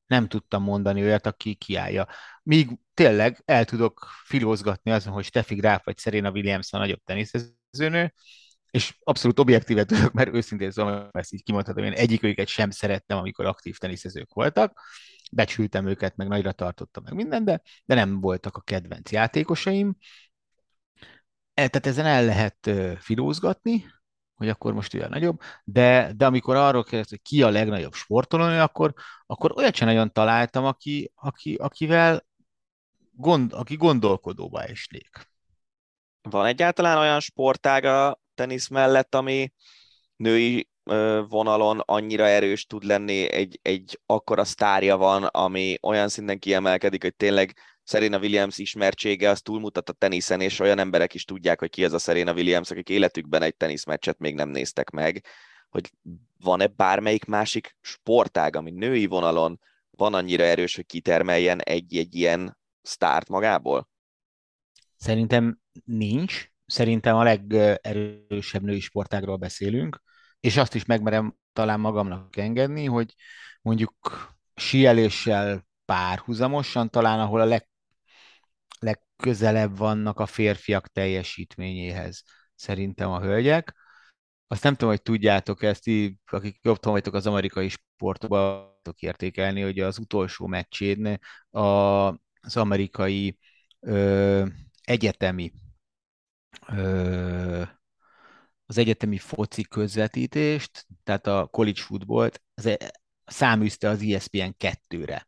Nem tudtam mondani olyat, aki kiállja. Míg tényleg el tudok filózgatni azon, hogy Steffi Graf vagy Serena Williams a nagyobb teniszezőnő, és abszolút objektívet tudok, mert őszintén szóval ezt így kimondhatom, én egyikőket sem szerettem, amikor aktív teniszezők voltak, becsültem őket, meg nagyra tartottam meg minden, de, de nem voltak a kedvenc játékosaim. E, tehát ezen el lehet filózgatni, hogy akkor most ő a nagyobb, de, de amikor arról kérdez, hogy ki a legnagyobb sportolónő, akkor, akkor olyat sem nagyon találtam, aki, aki, akivel gond, aki gondolkodóba esnék. Van egyáltalán olyan sportág a tenisz mellett, ami női vonalon annyira erős tud lenni, egy, egy akkora sztárja van, ami olyan szinten kiemelkedik, hogy tényleg Serena Williams ismertsége az túlmutat a teniszen, és olyan emberek is tudják, hogy ki ez a Serena Williams, akik életükben egy teniszmeccset még nem néztek meg, hogy van-e bármelyik másik sportág, ami női vonalon van annyira erős, hogy kitermeljen egy-egy ilyen sztárt magából? Szerintem nincs. Szerintem a legerősebb női sportágról beszélünk, és azt is megmerem talán magamnak engedni, hogy mondjuk sieléssel párhuzamosan talán, ahol a leg, legközelebb vannak a férfiak teljesítményéhez szerintem a hölgyek. Azt nem tudom, hogy tudjátok ezt, akik jobban vagytok az amerikai sportban, tudok értékelni, hogy az utolsó meccsén a, az amerikai ö, egyetemi ö, az egyetemi foci közvetítést, tehát a college footballt, az e, száműzte az ESPN 2-re,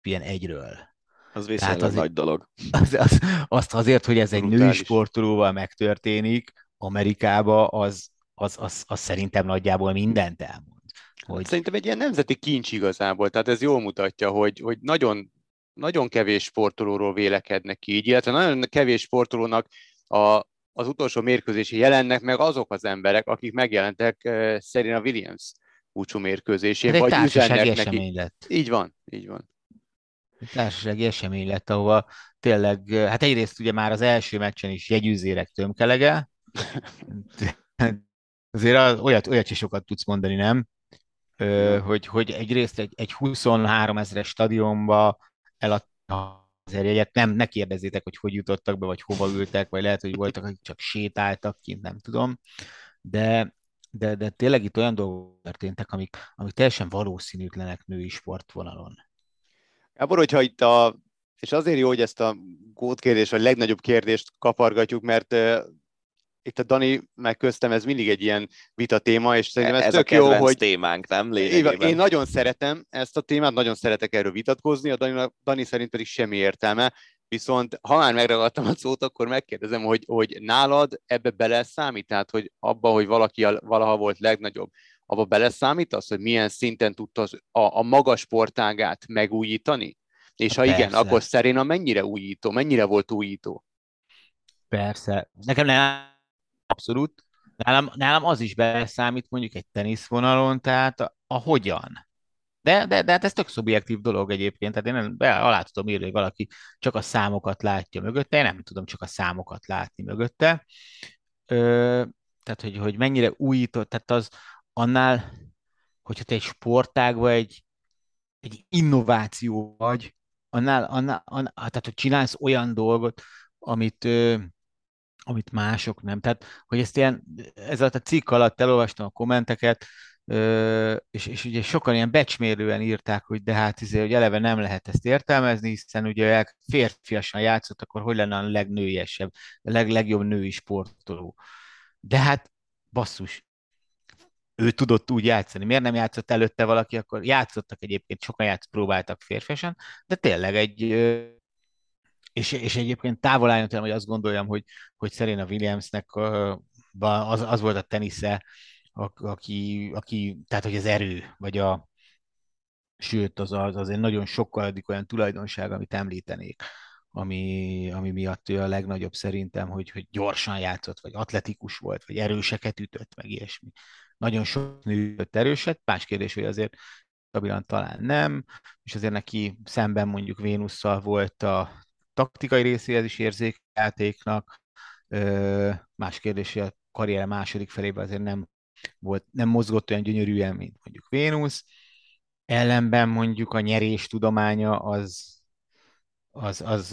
ESPN 1-ről. Az viszonylag az, nagy dolog. Az, az, azt azért, hogy ez egy női sportolóval megtörténik, Amerikába, az, az, az, az szerintem nagyjából mindent elmond. Hogy... Szerintem egy ilyen nemzeti kincs igazából, tehát ez jól mutatja, hogy, hogy nagyon, nagyon kevés sportolóról vélekednek így, illetve nagyon kevés sportolónak a, az utolsó mérkőzési jelennek meg azok az emberek, akik megjelentek uh, Serena Williams búcsú mérkőzésén, vagy üzennek neki. Lett. Így van, így van. Társasági esemény lett, ahova tényleg, hát egyrészt ugye már az első meccsen is jegyűzérek tömkelege, (laughs) azért az, olyat, olyat is sokat tudsz mondani, nem? Ö, hogy, hogy egyrészt egy, egy 23 ezeres stadionba eladta azért jegyet, nem, ne kérdezzétek, hogy hogy jutottak be, vagy hova ültek, vagy lehet, hogy voltak, akik csak sétáltak kint, nem tudom, de, de, de tényleg itt olyan dolgok történtek, amik, amik teljesen valószínűtlenek női sportvonalon. Gábor, hogyha itt a, és azért jó, hogy ezt a gótkérdés, vagy legnagyobb kérdést kapargatjuk, mert itt a Dani meg köztem, ez mindig egy ilyen vita téma, és szerintem ez, ez tök a jó, hogy... témánk, nem? Lényegében. Én nagyon szeretem ezt a témát, nagyon szeretek erről vitatkozni, a Dani, Dani szerint pedig semmi értelme, viszont ha már megragadtam a szót, akkor megkérdezem, hogy, hogy nálad ebbe bele számít, tehát hogy abba, hogy valaki valaha volt legnagyobb, abba bele számít az, hogy milyen szinten tudta az, a, a magas sportágát megújítani? És ha Persze. igen, akkor Szeréna mennyire újító, mennyire volt újító? Persze. Nekem nem abszolút. Nálam, nálam az is beszámít mondjuk egy teniszvonalon, tehát a, a hogyan. De, de, de hát ez tök szubjektív dolog egyébként, tehát én nem, be, alá tudom írni, hogy valaki csak a számokat látja mögötte, én nem tudom csak a számokat látni mögötte. Ö, tehát, hogy, hogy mennyire újított, tehát az annál, hogyha te egy sportágban egy, egy innováció vagy, annál, annál, annál, tehát hogy csinálsz olyan dolgot, amit, amit mások nem. Tehát, hogy ezt ilyen, ez a cikk alatt elolvastam a kommenteket, és, és ugye sokan ilyen becsmérően írták, hogy de hát izé, hogy eleve nem lehet ezt értelmezni, hiszen ugye férfiasan játszott, akkor hogy lenne a legnőiesebb, a leg, legjobb női sportoló. De hát basszus, ő tudott úgy játszani. Miért nem játszott előtte valaki, akkor játszottak egyébként, sokan játszott, próbáltak férfiasan, de tényleg egy és, és egyébként távol álljon tőlem, hogy azt gondoljam, hogy, hogy Serena Williamsnek az, az volt a tenisze, aki, aki, tehát hogy az erő, vagy a, sőt, az, az, az egy nagyon sokkal olyan tulajdonság, amit említenék, ami, ami miatt ő a legnagyobb szerintem, hogy, hogy gyorsan játszott, vagy atletikus volt, vagy erőseket ütött, meg ilyesmi. Nagyon sok nő erőset, más kérdés, hogy azért stabilan talán nem, és azért neki szemben mondjuk Vénusszal volt a taktikai részéhez is érzék. Más kérdés, hogy a karrier második felében azért nem volt, nem mozgott olyan gyönyörűen, mint mondjuk Vénusz. Ellenben mondjuk a nyerés tudománya az, az, az, az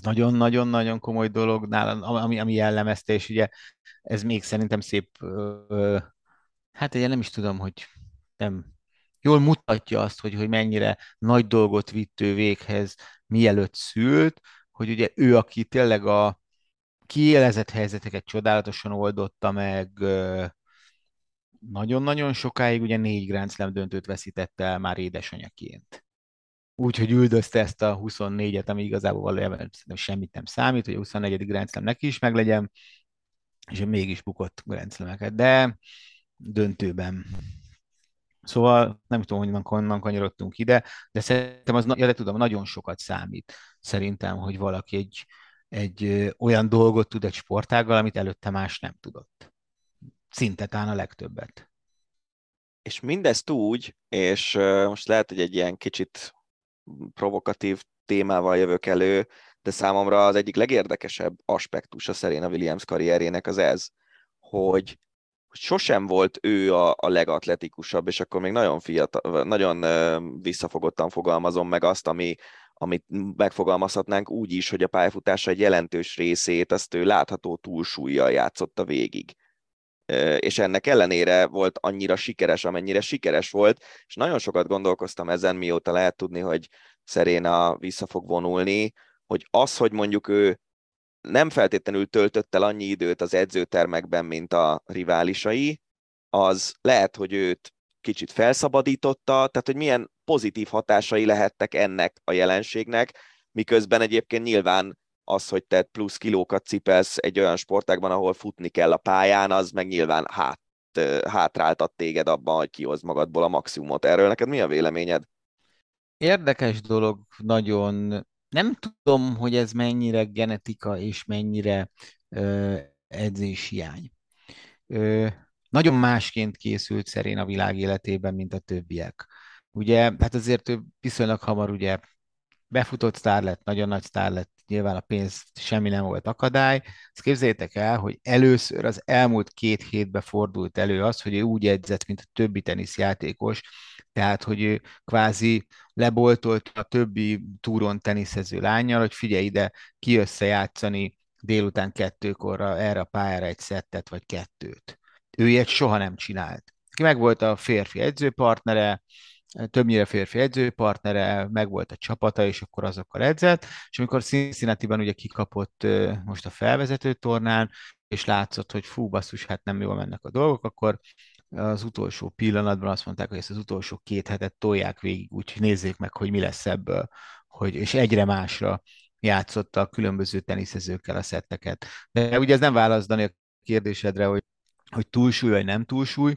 nagyon-nagyon-nagyon komoly dolog nála, ami, ami jellemezte, és ugye ez még szerintem szép, hát én nem is tudom, hogy nem, jól mutatja azt, hogy, hogy mennyire nagy dolgot vitt ő véghez mielőtt szült, hogy ugye ő, aki tényleg a, kiélezett helyzeteket csodálatosan oldotta meg, nagyon-nagyon sokáig ugye négy Grand Slam döntőt veszítette el már édesanyaként. Úgyhogy üldözte ezt a 24-et, ami igazából valójában szerintem semmit nem számít, hogy a 24. Grand Slam neki is meglegyen, és mégis bukott Grand Slam-eket, de döntőben. Szóval nem tudom, hogy honnan kanyarodtunk ide, de szerintem az, ja, de tudom, nagyon sokat számít szerintem, hogy valaki egy, egy olyan dolgot tud egy sportággal, amit előtte más nem tudott. Szinte talán a legtöbbet. És mindezt úgy, és most lehet, hogy egy ilyen kicsit provokatív témával jövök elő, de számomra az egyik legérdekesebb aspektus a Serena Williams karrierjének az ez, hogy sosem volt ő a, a legatletikusabb, és akkor még nagyon fiatal, nagyon visszafogottan fogalmazom meg azt, ami, amit megfogalmazhatnánk úgy is, hogy a pályafutása egy jelentős részét azt ő látható túlsúlyjal játszotta végig. És ennek ellenére volt annyira sikeres, amennyire sikeres volt, és nagyon sokat gondolkoztam ezen, mióta lehet tudni, hogy Szeréna vissza fog vonulni, hogy az, hogy mondjuk ő nem feltétlenül töltött el annyi időt az edzőtermekben, mint a riválisai, az lehet, hogy őt kicsit felszabadította, tehát hogy milyen pozitív hatásai lehettek ennek a jelenségnek, miközben egyébként nyilván az, hogy te plusz kilókat cipelsz egy olyan sportágban, ahol futni kell a pályán, az meg nyilván hát, hátráltat téged abban, hogy kihoz magadból a maximumot. Erről neked mi a véleményed? Érdekes dolog nagyon nem tudom, hogy ez mennyire genetika és mennyire ö, edzéshiány. Ö, nagyon másként készült szerén a világ életében, mint a többiek. Ugye, hát azért ő viszonylag hamar ugye befutott sztár lett, nagyon nagy sztár lett, nyilván a pénz semmi nem volt akadály. Ezt képzeljétek el, hogy először az elmúlt két hétben fordult elő az, hogy ő úgy edzett, mint a többi teniszjátékos, tehát, hogy ő kvázi leboltolt a többi túron teniszező lányjal, hogy figyelj ide, ki összejátszani délután kettőkorra erre a pályára egy szettet vagy kettőt. Ő ilyet soha nem csinált. Meg volt a férfi edzőpartnere, többnyire férfi edzőpartnere, meg volt a csapata, és akkor azokkal edzett, és amikor Cincinnati-ban ugye kikapott most a felvezető tornán, és látszott, hogy fú, basszus, hát nem jól mennek a dolgok, akkor az utolsó pillanatban azt mondták, hogy ezt az utolsó két hetet tolják végig, úgyhogy nézzék meg, hogy mi lesz ebből, hogy, és egyre másra játszotta a különböző teniszezőkkel a szetteket. De ugye ez nem választani a kérdésedre, hogy, hogy túlsúly vagy nem túlsúly.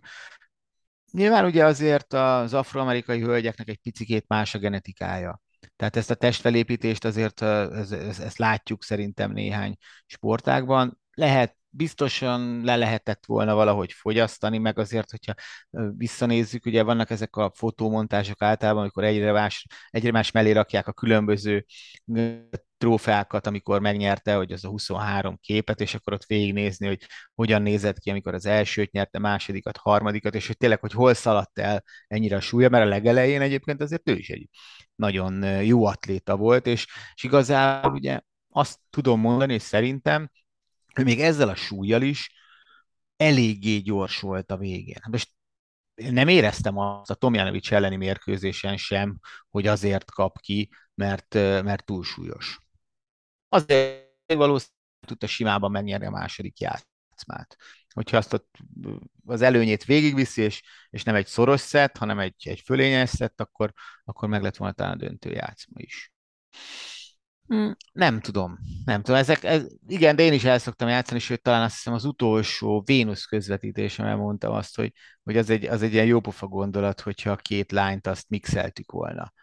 Nyilván ugye azért az afroamerikai hölgyeknek egy picikét más a genetikája. Tehát ezt a testfelépítést azért ezt, ezt látjuk szerintem néhány sportágban. Lehet biztosan le lehetett volna valahogy fogyasztani, meg azért, hogyha visszanézzük, ugye vannak ezek a fotómontások általában, amikor egyre más, egyre más mellé rakják a különböző trófeákat, amikor megnyerte, hogy az a 23 képet, és akkor ott végignézni, hogy hogyan nézett ki, amikor az elsőt nyerte, másodikat, harmadikat, és hogy tényleg, hogy hol szaladt el ennyire a súlya, mert a legelején egyébként azért ő is egy nagyon jó atléta volt, és, és igazából ugye azt tudom mondani, és szerintem még ezzel a súlyjal is eléggé gyors volt a végén. Most nem éreztem azt a Tomjanovics elleni mérkőzésen sem, hogy azért kap ki, mert, mert túlsúlyos. Azért valószínűleg tudta simában megnyerni a második játszmát. Hogyha azt az előnyét végigviszi, és, és nem egy szoros szett, hanem egy, egy fölényes szett, akkor, akkor meg lett volna talán a döntő játszma is. Hmm, nem tudom, nem tudom. Ezek, ez, igen, de én is el szoktam játszani, sőt, talán azt hiszem az utolsó Vénusz közvetítésem mondtam azt, hogy, hogy az, egy, az egy ilyen jópofa gondolat, hogyha a két lányt azt mixeltük volna.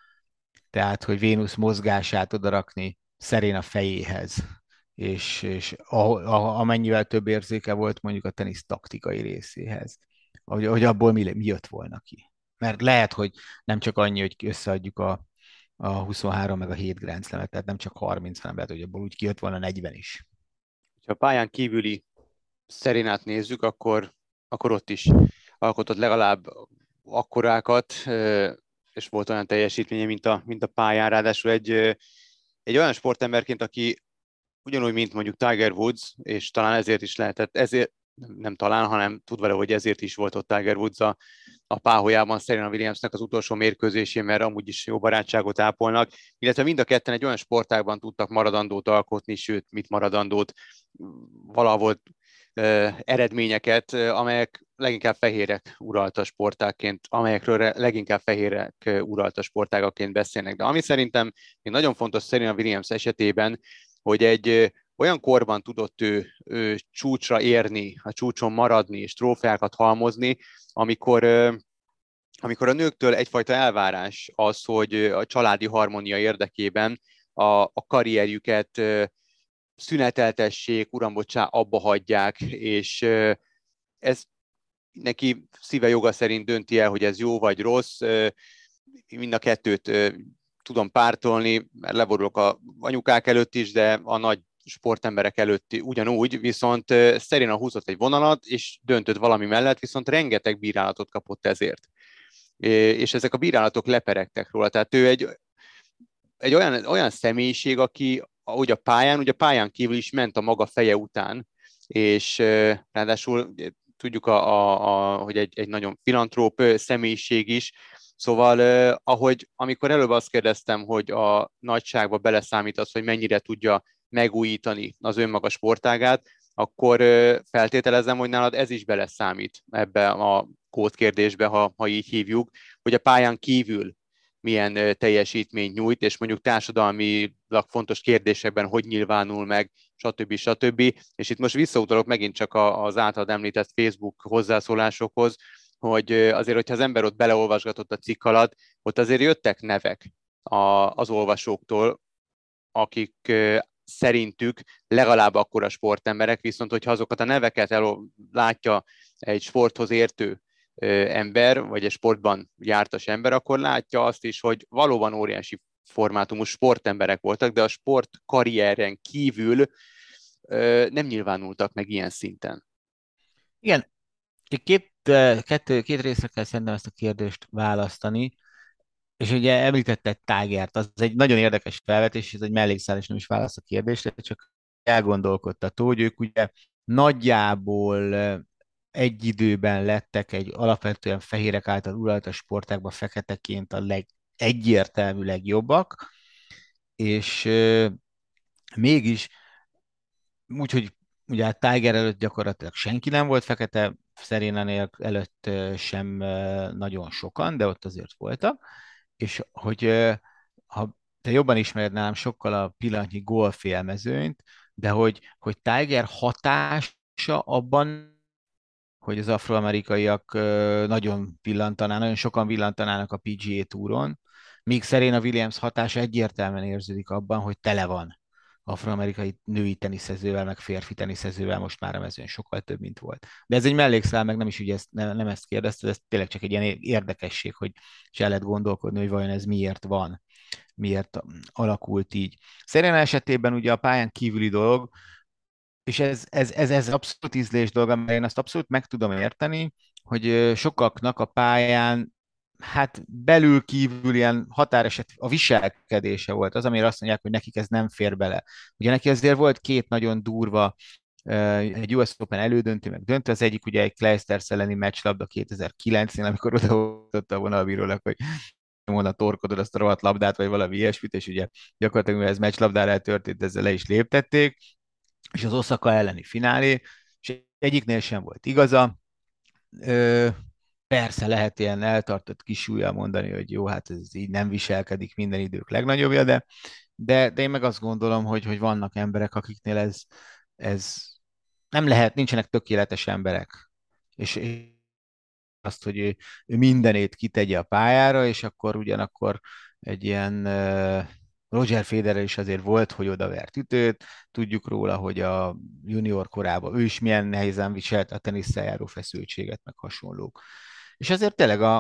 Tehát, hogy Vénusz mozgását odarakni szerén a fejéhez, és, és a, a, amennyivel több érzéke volt mondjuk a tenisz taktikai részéhez, hogy, hogy abból mi, mi jött volna ki. Mert lehet, hogy nem csak annyi, hogy összeadjuk a, a 23 meg a 7 Grand Slam-et, tehát nem csak 30, hanem lehet, hogy abból úgy kijött volna 40 is. Ha a pályán kívüli Szerinát nézzük, akkor, akkor ott is alkotott legalább akkorákat, és volt olyan teljesítménye, mint a, mint a pályán. Ráadásul egy, egy olyan sportemberként, aki ugyanúgy, mint mondjuk Tiger Woods, és talán ezért is lehetett, ezért nem talán, hanem tudva, hogy ezért is volt ott Tiger Woods a, a páholyában Serena Williamsnek az utolsó mérkőzésén, mert amúgy is jó barátságot ápolnak, illetve mind a ketten egy olyan sportágban tudtak maradandót alkotni, sőt, mit maradandót, valahol eredményeket, amelyek leginkább fehérek uralta sportáként, amelyekről leginkább fehérek uralta sportágaként beszélnek. De ami szerintem még nagyon fontos Serena Williams esetében, hogy egy olyan korban tudott ő, ő csúcsra érni, a csúcson maradni és trófeákat halmozni, amikor amikor a nőktől egyfajta elvárás az, hogy a családi harmónia érdekében a, a karrierjüket szüneteltessék, uram, bocsá, abba hagyják, és ez neki szíve joga szerint dönti el, hogy ez jó vagy rossz. Mind a kettőt tudom pártolni, mert leborulok a anyukák előtt is, de a nagy sportemberek előtt ugyanúgy, viszont Szerina húzott egy vonalat, és döntött valami mellett, viszont rengeteg bírálatot kapott ezért. És ezek a bírálatok leperegtek róla. Tehát ő egy, egy olyan, olyan személyiség, aki ahogy a pályán, ugye a pályán kívül is ment a maga feje után, és ráadásul tudjuk, a, a, a, hogy egy, egy nagyon filantróp személyiség is, Szóval, ahogy amikor előbb azt kérdeztem, hogy a nagyságba beleszámít az, hogy mennyire tudja megújítani az önmaga sportágát, akkor feltételezem, hogy nálad ez is beleszámít ebbe a kódkérdésbe, ha, ha így hívjuk, hogy a pályán kívül milyen teljesítményt nyújt, és mondjuk társadalmilag fontos kérdésekben hogy nyilvánul meg, stb. stb. És itt most visszautalok megint csak az általad említett Facebook hozzászólásokhoz, hogy azért, hogyha az ember ott beleolvasgatott a cikk alatt, ott azért jöttek nevek az olvasóktól, akik szerintük legalább akkora sportemberek, viszont hogyha azokat a neveket el, látja egy sporthoz értő ember, vagy egy sportban jártas ember, akkor látja azt is, hogy valóban óriási formátumú sportemberek voltak, de a sport karrieren kívül nem nyilvánultak meg ilyen szinten. Igen, két, kettő, két részre kell szerintem ezt a kérdést választani, és ugye említette Tágert, az egy nagyon érdekes felvetés, ez egy mellékszál, és nem is válasz a kérdésre, csak elgondolkodtató, hogy ők ugye nagyjából egy időben lettek egy alapvetően fehérek által uralt a sportákban feketeként a leg, egyértelmű legjobbak, és euh, mégis úgyhogy ugye a Tiger előtt gyakorlatilag senki nem volt fekete, Serena előtt sem nagyon sokan, de ott azért voltak, és hogy ha te jobban ismered nálam sokkal a pillanatnyi golfélmezőnyt, de hogy, hogy Tiger hatása abban hogy az afroamerikaiak nagyon villantanának, nagyon sokan villantanának a PGA túron, míg Serena Williams hatása egyértelműen érződik abban, hogy tele van afroamerikai női teniszezővel, meg férfi teniszezővel most már a mezőn sokkal több, mint volt. De ez egy mellékszál, meg nem is ugye ezt, nem, nem ezt kérdezted, ez tényleg csak egy ilyen érdekesség, hogy is el lehet gondolkodni, hogy vajon ez miért van, miért alakult így. Serena esetében ugye a pályán kívüli dolog, és ez, ez, ez, ez abszolút ízlés dolga, mert én azt abszolút meg tudom érteni, hogy sokaknak a pályán hát belül kívül ilyen határeset a viselkedése volt az, amire azt mondják, hogy nekik ez nem fér bele. Ugye neki azért volt két nagyon durva egy US Open elődöntő, meg döntő, az egyik ugye egy Kleisters elleni meccslabda 2009-nél, amikor oda a vonalbírónak, hogy volna torkodod azt a rohadt labdát, vagy valami ilyesmit, és ugye gyakorlatilag, mivel ez meccslabdára történt, ezzel le is léptették, és az Osaka elleni finálé, és egyiknél sem volt igaza. Persze lehet ilyen eltartott kisúlyjal mondani, hogy jó, hát ez így nem viselkedik minden idők legnagyobbja, de, de, de én meg azt gondolom, hogy, hogy vannak emberek, akiknél ez, ez nem lehet, nincsenek tökéletes emberek. És azt, hogy ő, ő mindenét kitegye a pályára, és akkor ugyanakkor egy ilyen Roger Federer is azért volt, hogy odavert ütőt, tudjuk róla, hogy a junior korában ő is milyen nehézen viselt a tenisszel járó feszültséget, meg hasonlók. És azért tényleg a,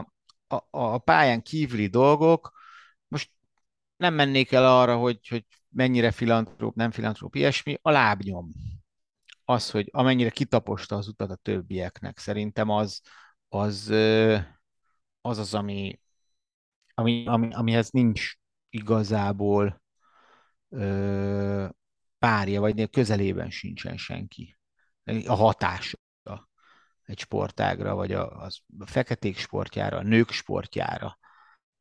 a, a pályán kívüli dolgok, most nem mennék el arra, hogy, hogy mennyire filantróp, nem filantróp, ilyesmi, a lábnyom. Az, hogy amennyire kitaposta az utat a többieknek, szerintem az az, az, az ami, ami, ami, amihez nincs igazából ö, párja, vagy közelében sincsen senki. A hatás egy sportágra, vagy a, a feketék sportjára, a nők sportjára.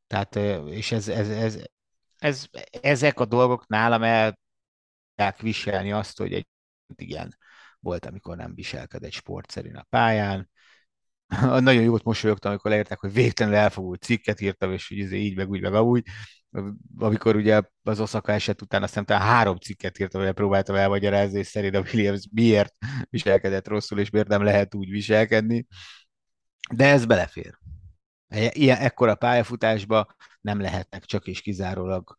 Tehát, és ez, ez, ez, ez, ezek a dolgok nálam el viselni azt, hogy egy igen, volt, amikor nem viselkedett sportszerűen a pályán. (laughs) Nagyon jót mosolyogtam, amikor leírták, hogy végtelenül elfogult cikket írtam, és hogy izé így, meg úgy, meg amúgy. Amikor ugye az Osaka eset után aztán talán három cikket írtam, hogy próbáltam elmagyarázni, és szerint a Williams miért viselkedett rosszul, és miért nem lehet úgy viselkedni. De ez belefér. Ilyen, ekkora pályafutásba nem lehetnek csak és kizárólag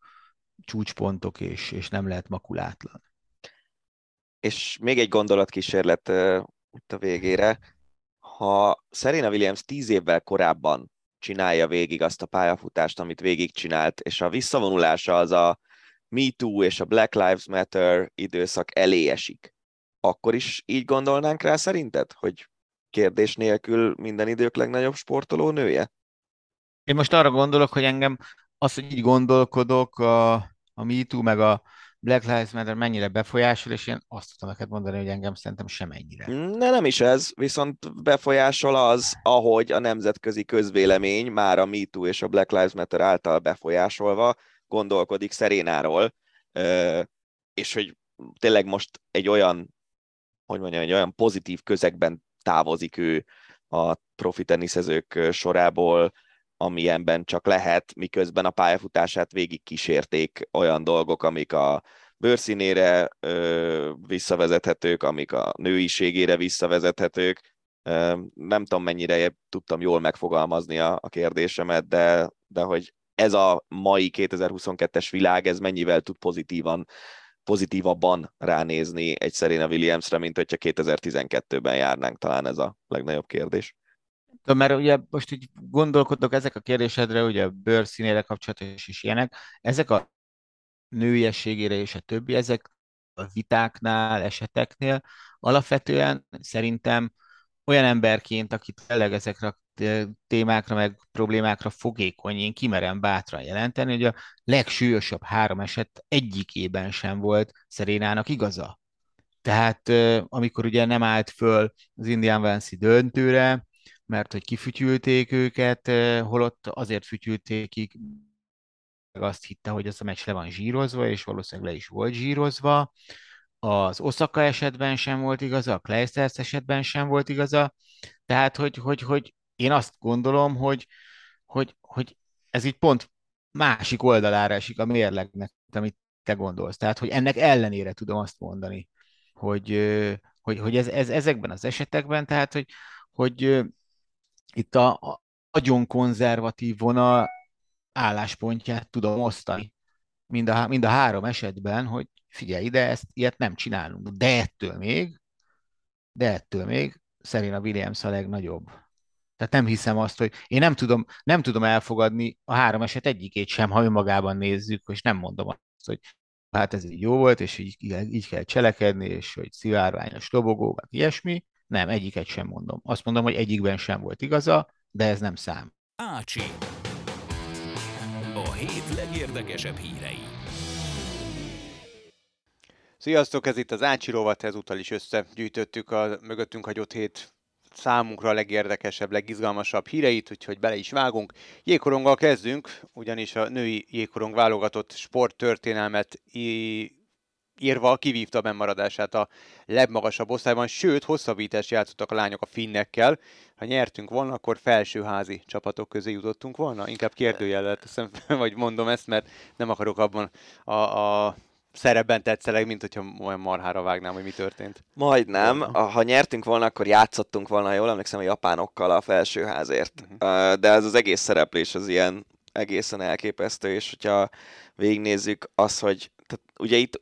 csúcspontok, és, és nem lehet makulátlan. És még egy gondolatkísérlet itt a végére. Ha Serena Williams tíz évvel korábban csinálja végig azt a pályafutást, amit végigcsinált, és a visszavonulása az a Me Too és a Black Lives Matter időszak elé esik, akkor is így gondolnánk rá szerinted, hogy kérdés nélkül minden idők legnagyobb sportoló nője? Én most arra gondolok, hogy engem az, hogy így gondolkodok, a, a MeToo meg a Black Lives Matter mennyire befolyásol, és én azt tudom neked mondani, hogy engem szerintem sem ennyire. De nem is ez, viszont befolyásol az, ahogy a nemzetközi közvélemény már a MeToo és a Black Lives Matter által befolyásolva gondolkodik Szerénáról, és hogy tényleg most egy olyan, hogy mondjam, egy olyan pozitív közegben távozik ő a profi teniszezők sorából, amilyenben csak lehet, miközben a pályafutását végig kísérték olyan dolgok, amik a bőrszínére ö, visszavezethetők, amik a nőiségére visszavezethetők. Ö, nem tudom, mennyire tudtam jól megfogalmazni a, a kérdésemet, de, de hogy ez a mai 2022-es világ, ez mennyivel tud pozitívan pozitívabban ránézni egy Serena Williamsre, mint hogyha 2012-ben járnánk, talán ez a legnagyobb kérdés. De mert ugye most így gondolkodok ezek a kérdésedre, ugye a kapcsolatos és ilyenek, ezek a nőiességére és a többi, ezek a vitáknál, eseteknél alapvetően szerintem olyan emberként, aki tényleg ezekre a témákra, meg problémákra fogékony, én kimerem bátran jelenteni, hogy a legsúlyosabb három eset egyikében sem volt Szerénának igaza. Tehát amikor ugye nem állt föl az Indian Vance döntőre, mert hogy kifütyülték őket, holott azért fütyülték ki, azt hitte, hogy ez a meccs le van zsírozva, és valószínűleg le is volt zsírozva. Az Osaka esetben sem volt igaza, a Kleisters esetben sem volt igaza. Tehát, hogy, hogy, hogy én azt gondolom, hogy, hogy, hogy ez így pont másik oldalára esik a mérlegnek, amit te gondolsz. Tehát, hogy ennek ellenére tudom azt mondani, hogy, hogy, hogy ez, ez, ezekben az esetekben, tehát, hogy, hogy itt a, a nagyon konzervatív vonal álláspontját tudom osztani. Mind a, mind a három esetben, hogy figyelj ide, ezt ilyet nem csinálunk. De ettől még, de ettől még Serena Williams a legnagyobb. Tehát nem hiszem azt, hogy én nem tudom, nem tudom elfogadni a három eset egyikét sem, ha önmagában nézzük, és nem mondom azt, hogy hát ez így jó volt, és így, így kell cselekedni, és hogy szivárványos lobogó, vagy ilyesmi. Nem, egyiket sem mondom. Azt mondom, hogy egyikben sem volt igaza, de ez nem szám. Ácsi. A hét legérdekesebb hírei. Sziasztok, ez itt az Ácsi rovat, ezúttal is összegyűjtöttük a mögöttünk hagyott hét számunkra a legérdekesebb, legizgalmasabb híreit, úgyhogy bele is vágunk. Jégkoronggal kezdünk, ugyanis a női jégkorong válogatott sporttörténelmet írva kivívta a bemaradását a legmagasabb osztályban, sőt, hosszabbítást játszottak a lányok a finnekkel. Ha nyertünk volna, akkor felsőházi csapatok közé jutottunk volna. Inkább kérdőjelet teszem, vagy mondom ezt, mert nem akarok abban a, a szerepben tetszeleg, mint hogyha olyan marhára vágnám, hogy mi történt. Majdnem. Ha nyertünk volna, akkor játszottunk volna, jól emlékszem, a japánokkal a felsőházért. Uh-huh. De ez az egész szereplés az ilyen egészen elképesztő, és hogyha végignézzük az, hogy tehát ugye itt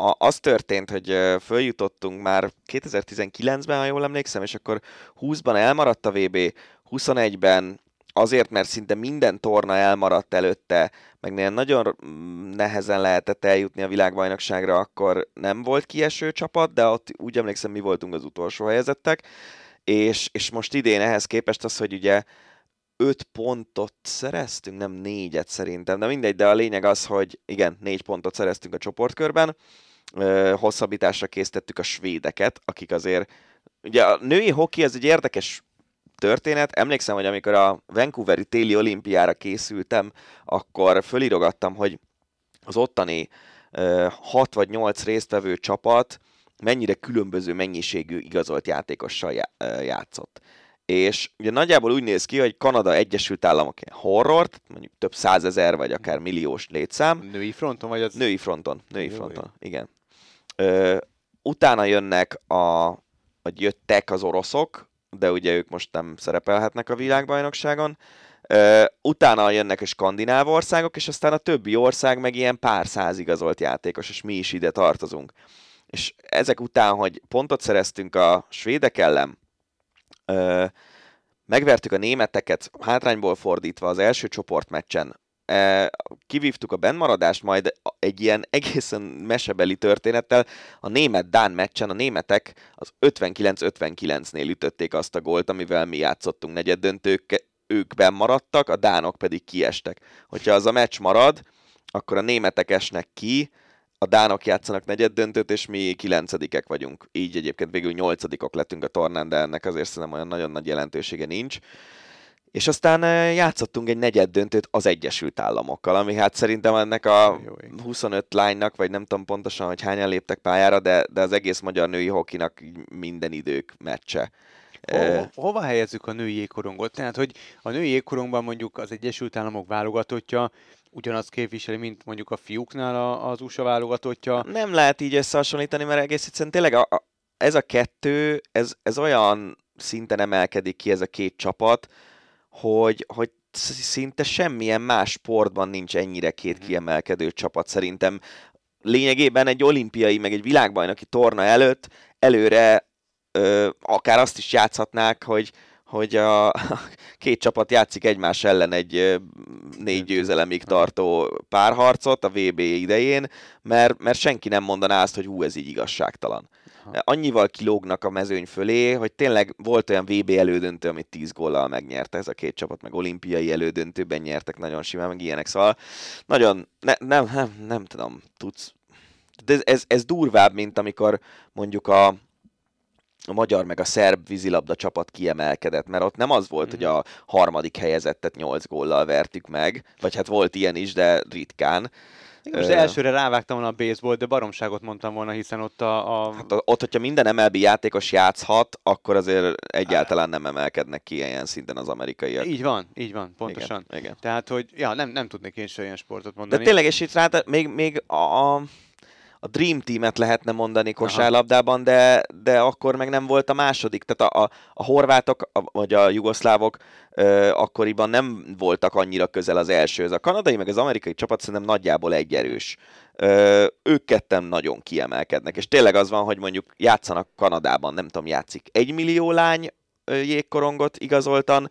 a, az történt, hogy följutottunk már 2019-ben, ha jól emlékszem, és akkor 20-ban elmaradt a VB, 21-ben azért, mert szinte minden torna elmaradt előtte, meg nagyon mm, nehezen lehetett eljutni a világbajnokságra, akkor nem volt kieső csapat, de ott úgy emlékszem, mi voltunk az utolsó helyezettek, és, és most idén ehhez képest az, hogy ugye 5 pontot szereztünk, nem négyet szerintem, de mindegy, de a lényeg az, hogy igen, négy pontot szereztünk a csoportkörben, hosszabbításra készítettük a svédeket, akik azért ugye a női hoki az egy érdekes történet. Emlékszem, hogy amikor a Vancouveri téli olimpiára készültem, akkor fölirogattam, hogy az ottani 6 vagy 8 résztvevő csapat mennyire különböző mennyiségű igazolt játékossal játszott. És ugye nagyjából úgy néz ki, hogy Kanada Egyesült Államok ilyen horror, mondjuk több százezer vagy akár milliós létszám. Női fronton vagy az? Női fronton, női Jó, fronton, igen. Ö, utána jönnek a, vagy jöttek az oroszok, de ugye ők most nem szerepelhetnek a világbajnokságon. Uh, utána jönnek a skandináv országok, és aztán a többi ország meg ilyen pár száz igazolt játékos, és mi is ide tartozunk. És ezek után, hogy pontot szereztünk a svédek ellen, uh, megvertük a németeket hátrányból fordítva az első csoportmeccsen, kivívtuk a bennmaradást, majd egy ilyen egészen mesebeli történettel a német-dán meccsen a németek az 59-59-nél ütötték azt a gólt, amivel mi játszottunk negyed döntők, ők maradtak, a dánok pedig kiestek. Hogyha az a meccs marad, akkor a németek esnek ki, a dánok játszanak negyed döntőt, és mi kilencedikek vagyunk. Így egyébként végül nyolcadikok lettünk a tornán, de ennek azért szerintem olyan nagyon nagy jelentősége nincs. És aztán játszottunk egy negyed döntőt az Egyesült Államokkal, ami hát szerintem ennek a 25 lánynak, vagy nem tudom pontosan, hogy hányan léptek pályára, de, de az egész magyar női hokinak minden idők meccse. Ho, hova helyezzük a női jégkorongot? Tehát, hogy a női jégkorongban mondjuk az Egyesült Államok válogatottja ugyanazt képviseli, mint mondjuk a fiúknál az USA válogatottja. Nem lehet így összehasonlítani, mert egész egyszerűen tényleg a, a, ez a kettő, ez, ez olyan szinten emelkedik ki ez a két csapat, hogy, hogy szinte semmilyen más sportban nincs ennyire két mhm. kiemelkedő csapat szerintem. Lényegében egy olimpiai, meg egy világbajnoki torna előtt előre ö, akár azt is játszhatnák, hogy, hogy a (laughs) két csapat játszik egymás ellen egy négy győzelemig tartó párharcot a VB idején, mert, mert senki nem mondaná azt, hogy hú, ez így igazságtalan. Aha. annyival kilógnak a mezőny fölé, hogy tényleg volt olyan VB elődöntő, amit 10 góllal megnyerte ez a két csapat, meg olimpiai elődöntőben nyertek nagyon simán, meg ilyenek, szóval nagyon, ne, nem, nem, nem tudom, tudsz, de ez, ez, ez durvább, mint amikor mondjuk a, a magyar meg a szerb vízilabda csapat kiemelkedett, mert ott nem az volt, mm-hmm. hogy a harmadik helyezettet 8 góllal vertük meg, vagy hát volt ilyen is, de ritkán, most elsőre rávágtam volna a baseball, de baromságot mondtam volna, hiszen ott a... a... Hát ott, hogyha minden MLB játékos játszhat, akkor azért egyáltalán nem emelkednek ki ilyen szinten az amerikaiak. Így van, így van, pontosan. Igen, igen. Tehát, hogy ja, nem, nem tudnék én se ilyen sportot mondani. De tényleg, és itt rá, még, még a, a Dream Team-et lehetne mondani kosárlabdában, de, de akkor meg nem volt a második. Tehát a, a, a horvátok, a, vagy a jugoszlávok ö, akkoriban nem voltak annyira közel az elsőhöz. A kanadai meg az amerikai csapat szerintem nagyjából egyerős. Ö, ők ketten nagyon kiemelkednek, és tényleg az van, hogy mondjuk játszanak Kanadában, nem tudom, játszik egy millió lány jégkorongot igazoltan,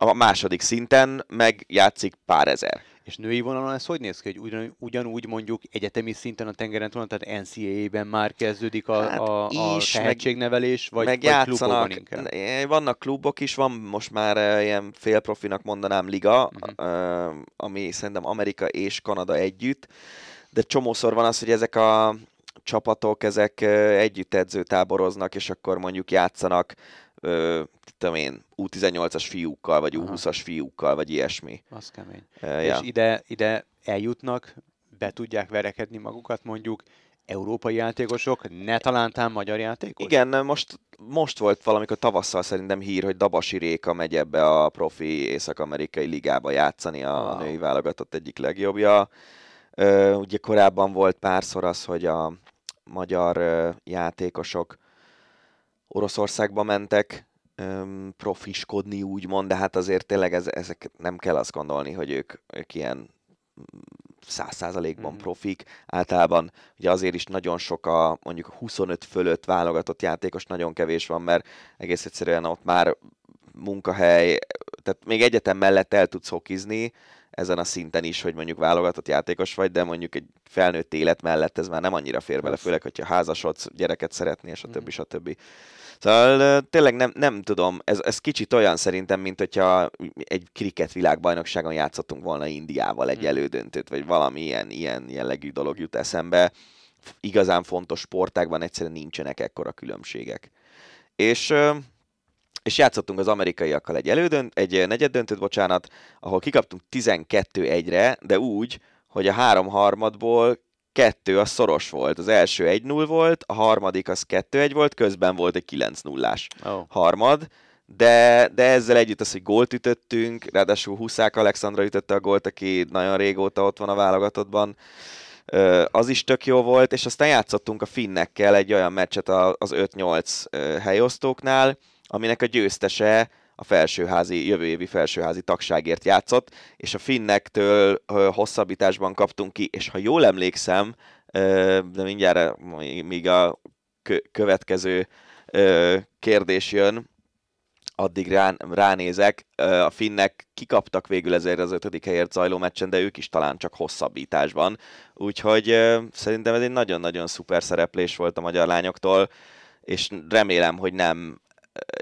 a második szinten meg játszik pár ezer. És női vonalon ez hogy néz ki, hogy ugyan, ugyanúgy mondjuk egyetemi szinten a tengeren túl, tehát NCAA-ben már kezdődik a, hát a, a is, tehetségnevelés, vagy, meg vagy klubokban inkább? Vannak klubok is, van most már uh, ilyen félprofinak mondanám liga, uh-huh. uh, ami szerintem Amerika és Kanada együtt, de csomószor van az, hogy ezek a csapatok, ezek uh, együtt edzőtáboroznak, és akkor mondjuk játszanak ö, tudom én, U18-as fiúkkal, vagy U20-as fiúkkal, vagy ilyesmi. Az kemény. Uh, ja. És ide, ide eljutnak, be tudják verekedni magukat mondjuk európai játékosok, ne talántán magyar játékos? Igen, most, most volt valamikor tavasszal szerintem hír, hogy Dabasi Réka megy ebbe a profi észak-amerikai ligába játszani a wow. női válogatott egyik legjobbja. Ugye korábban volt párszor az, hogy a magyar játékosok Oroszországba mentek öm, profiskodni, úgymond, de hát azért tényleg ez, ezek nem kell azt gondolni, hogy ők, ők ilyen száz százalékban mm-hmm. profik. Általában ugye azért is nagyon sok a mondjuk 25 fölött válogatott játékos, nagyon kevés van, mert egész egyszerűen ott már munkahely, tehát még egyetem mellett el tudsz hokizni, ezen a szinten is, hogy mondjuk válogatott játékos vagy, de mondjuk egy felnőtt élet mellett ez már nem annyira fér bele, főleg, hogyha házasodsz, gyereket szeretnél, és a többi, mm. Szóval tényleg nem, nem tudom, ez, ez kicsit olyan szerintem, mint hogyha egy kriket világbajnokságon játszottunk volna Indiával egy hmm. elődöntőt, vagy valami ilyen, ilyen jellegű dolog jut eszembe. Igazán fontos sportákban egyszerűen nincsenek ekkora különbségek. és és játszottunk az amerikaiakkal egy elődönt, egy negyed döntőt, bocsánat, ahol kikaptunk 12-1-re, de úgy, hogy a három harmadból kettő az szoros volt. Az első 1-0 volt, a harmadik az 2-1 volt, közben volt egy 9-0-ás oh. harmad, de, de ezzel együtt az, hogy gólt ütöttünk, ráadásul Huszák Alexandra ütötte a gólt, aki nagyon régóta ott van a válogatottban, az is tök jó volt, és aztán játszottunk a finnekkel egy olyan meccset az 5-8 helyosztóknál, aminek a győztese a felsőházi, jövő évi felsőházi tagságért játszott, és a finnektől hosszabbításban kaptunk ki, és ha jól emlékszem, de mindjárt míg a következő kérdés jön, addig rá, ránézek. A finnek kikaptak végül ezért az ötödik helyért zajló meccsen, de ők is talán csak hosszabbításban. Úgyhogy szerintem ez egy nagyon-nagyon szuper szereplés volt a magyar lányoktól, és remélem, hogy nem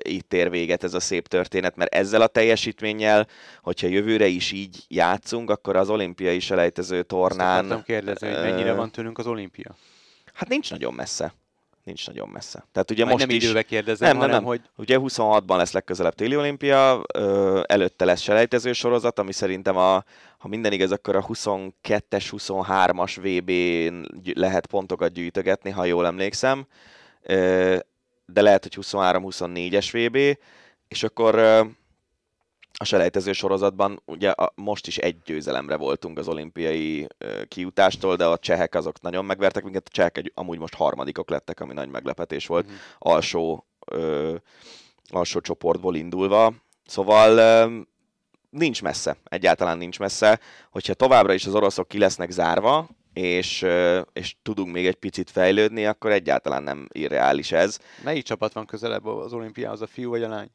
itt ér véget ez a szép történet, mert ezzel a teljesítménnyel, hogyha jövőre is így játszunk, akkor az olimpiai selejtező tornán... Azt kérdezni, hogy mennyire van tőlünk az olimpia? Hát nincs nagyon messze. Nincs nagyon messze. Tehát ugye Majd most nem is... időbe kérdezem, nem, hanem, nem, nem. hogy... Ugye 26-ban lesz legközelebb téli olimpia, előtte lesz selejtező sorozat, ami szerintem a, ha minden igaz, akkor a 22-es, 23-as VB-n lehet pontokat gyűjtögetni, ha jól emlékszem de lehet, hogy 23-24-es VB, és akkor a selejtező sorozatban ugye a, most is egy győzelemre voltunk az olimpiai kiutástól, de a csehek azok nagyon megvertek minket, a csehek egy, amúgy most harmadikok lettek, ami nagy meglepetés volt, mm. alsó, ö, alsó csoportból indulva. Szóval ö, nincs messze, egyáltalán nincs messze. Hogyha továbbra is az oroszok ki lesznek zárva, és, és tudunk még egy picit fejlődni, akkor egyáltalán nem irreális ez. Melyik csapat van közelebb az olimpiához, a fiú vagy a lány?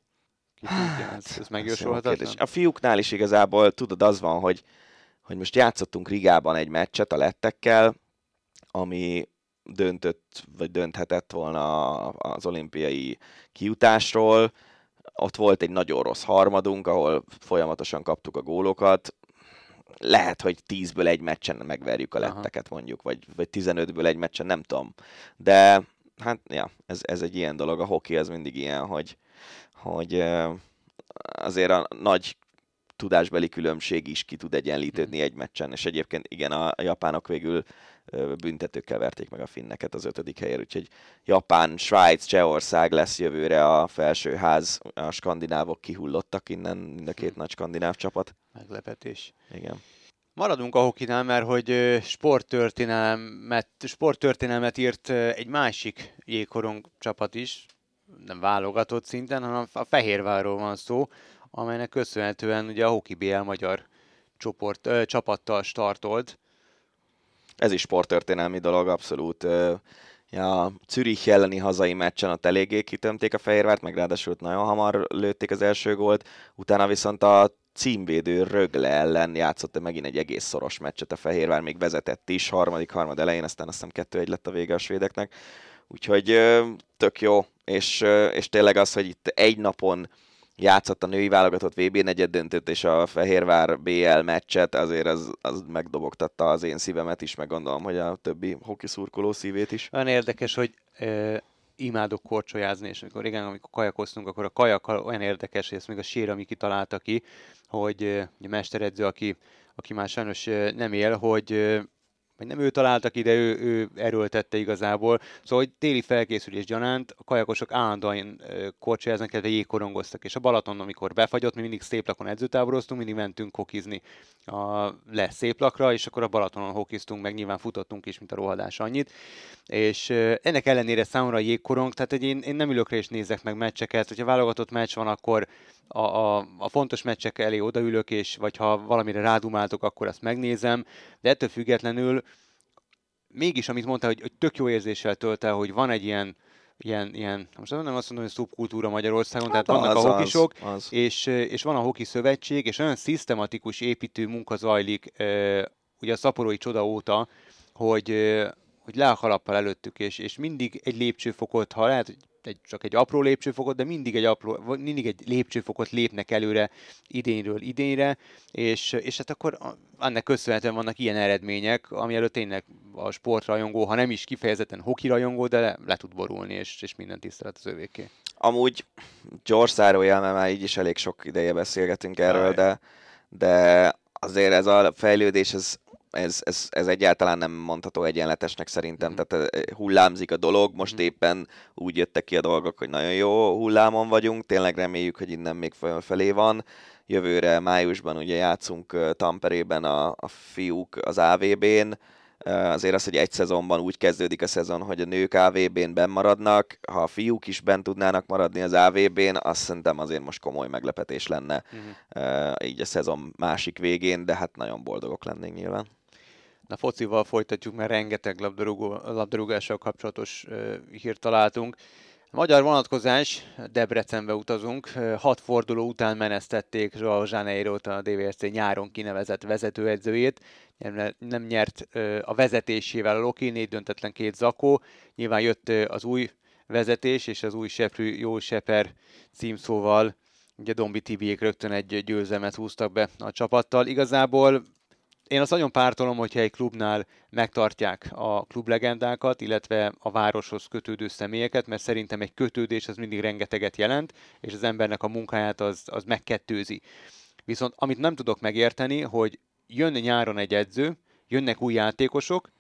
Ki tudja, ez, ez megjósolhatatlan? A fiúknál is igazából, tudod, az van, hogy, hogy most játszottunk Rigában egy meccset a lettekkel, ami döntött, vagy dönthetett volna az olimpiai kiutásról. Ott volt egy nagyon rossz harmadunk, ahol folyamatosan kaptuk a gólokat lehet, hogy 10-ből egy meccsen megverjük a letteket Aha. mondjuk, vagy, vagy 15-ből egy meccsen, nem tudom. De hát, ja, ez, ez egy ilyen dolog, a hoki az mindig ilyen, hogy, hogy azért a nagy tudásbeli különbség is ki tud egyenlítődni mm. egy meccsen, és egyébként igen, a japánok végül büntetőkkel verték meg a finneket az ötödik helyen, úgyhogy Japán, Svájc, Csehország lesz jövőre a felsőház, a skandinávok kihullottak innen, mind a két hm. nagy skandináv csapat. Meglepetés. Igen. Maradunk a hokinál, mert hogy sporttörténelmet, sporttörténelmet írt egy másik jégkorong csapat is, nem válogatott szinten, hanem a Fehérvárról van szó, amelynek köszönhetően ugye a Hoki BL magyar csoport, ö, csapattal startolt. Ez is sporttörténelmi dolog, abszolút. Ja, Zürich elleni hazai meccsen ott eléggé kitömték a Fehérvárt, meg ráadásul nagyon hamar lőtték az első gólt, utána viszont a címvédő Rögle ellen játszott megint egy egész szoros meccset a Fehérvár, még vezetett is, harmadik, harmad elején, aztán azt hiszem kettő egy lett a vége a svédeknek. Úgyhogy tök jó, és, és tényleg az, hogy itt egy napon játszott a női válogatott VB negyed döntőt és a Fehérvár BL meccset, azért az, az megdobogtatta az én szívemet is, meg gondolom, hogy a többi hoki szurkoló szívét is. Olyan érdekes, hogy imádok korcsolyázni, és amikor régen, amikor kajakoztunk, akkor a kajak olyan érdekes, hogy ezt még a sér, ami kitalálta ki, hogy a mesteredző, aki, aki már sajnos nem él, hogy vagy nem ő találta ki, de ő, ő erőltette igazából. Szóval, hogy téli felkészülés gyanánt a kajakosok állandóan korcsolyáznak, illetve jégkorongoztak, és a Balaton, amikor befagyott, mi mindig szép lakon edzőtáboroztunk, mindig mentünk hokizni a le szép lakra, és akkor a Balatonon hokiztunk, meg nyilván futottunk is, mint a rohadás annyit. És ennek ellenére számomra a jégkorong, tehát hogy én, én nem ülök és nézek meg meccseket, hogyha válogatott meccs van, akkor a, a, a fontos meccsek elé odaülök, és vagy ha valamire rádumáltok, akkor azt megnézem, de ettől függetlenül mégis, amit mondtál, hogy, hogy tök jó érzéssel tölt el, hogy van egy ilyen, ilyen, ilyen most nem azt mondom, hogy szubkultúra Magyarországon, hát tehát vannak az, a hokisok, az, az. És, és van a hoki szövetség, és olyan szisztematikus építő munka zajlik ugye a szaporói csoda óta, hogy, hogy le a kalappal előttük, és, és mindig egy lépcsőfokot, ha lehet, hogy egy, csak egy apró lépcsőfokot, de mindig egy, apró, mindig egy lépcsőfokot lépnek előre idényről idényre, és, és hát akkor ennek köszönhetően vannak ilyen eredmények, ami előtt tényleg a sportrajongó, ha nem is kifejezetten hoki rajongó, de le, le tud borulni, és, és minden tisztelet az övéké. Amúgy George zárójel, mert már így is elég sok ideje beszélgetünk erről, de, de azért ez a fejlődés, ez, ez, ez, ez egyáltalán nem mondható egyenletesnek szerintem, mm. tehát eh, hullámzik a dolog, most mm. éppen úgy jöttek ki a dolgok, hogy nagyon jó hullámon vagyunk, tényleg reméljük, hogy innen még felé van, jövőre májusban ugye játszunk eh, Tamperében a, a fiúk az AVB-n, Azért az, hogy egy szezonban úgy kezdődik a szezon, hogy a nők AVB-n benn maradnak, ha a fiúk is bent tudnának maradni az AVB-n, azt szerintem azért most komoly meglepetés lenne uh-huh. így a szezon másik végén, de hát nagyon boldogok lennénk nyilván. Na focival folytatjuk, mert rengeteg labdarúgó, labdarúgással kapcsolatos uh, hírt találtunk. Magyar vonatkozás, Debrecenbe utazunk. Hat forduló után menesztették Joao janeiro a DVSC nyáron kinevezett vezetőedzőjét. Nem nyert a vezetésével a Loki, négy döntetlen két zakó. Nyilván jött az új vezetés, és az új Seprű Jó Seper címszóval ugye Dombi Tibiék rögtön egy győzelmet húztak be a csapattal. Igazából én azt nagyon pártolom, hogyha egy klubnál megtartják a klublegendákat, illetve a városhoz kötődő személyeket, mert szerintem egy kötődés az mindig rengeteget jelent, és az embernek a munkáját az, az megkettőzi. Viszont amit nem tudok megérteni, hogy jön nyáron egy edző, jönnek új játékosok,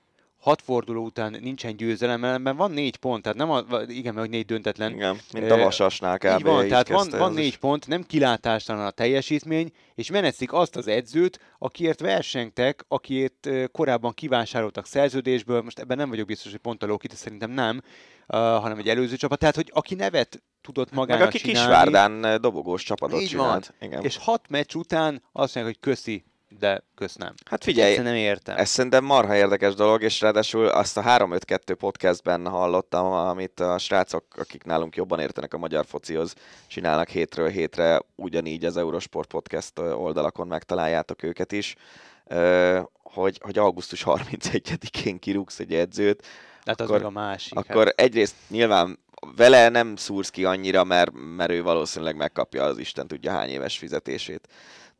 hat forduló után nincsen győzelem, ellenben van négy pont, tehát nem a, igen, hogy négy döntetlen. Igen, mint a Vasasnál kb. Így van, tehát van, van négy is. pont, nem kilátástalan a teljesítmény, és menetszik azt az edzőt, akiért versengtek, akiért korábban kivásároltak szerződésből, most ebben nem vagyok biztos, hogy pont a Lokit, szerintem nem, uh, hanem egy előző csapat, tehát hogy aki nevet tudott magának Meg aki csinálni, Kisvárdán dobogós csapatot így csinált. Van. Igen. És hat meccs után azt mondják, hogy köszi, de köszönöm. Hát figyelj, nem értem. ez szerintem marha érdekes dolog, és ráadásul azt a 352 podcastben hallottam, amit a srácok, akik nálunk jobban értenek a magyar focihoz, csinálnak hétről hétre, ugyanígy az Eurosport podcast oldalakon megtaláljátok őket is, hogy, hogy augusztus 31-én kirúgsz egy edzőt, hát akkor, az a másik. Akkor hát. egyrészt nyilván vele nem szúrsz ki annyira, mert, mert ő valószínűleg megkapja az Isten tudja hány éves fizetését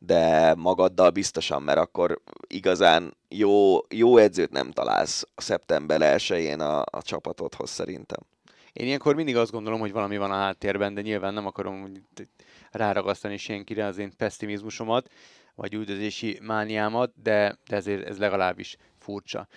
de magaddal biztosan, mert akkor igazán jó, jó edzőt nem találsz a szeptember 1-én a, a csapatodhoz szerintem. Én ilyenkor mindig azt gondolom, hogy valami van a háttérben, de nyilván nem akarom ráragasztani senkire az én pessimizmusomat, vagy üldözési mániámat, de, de ezért ez legalábbis furcsa.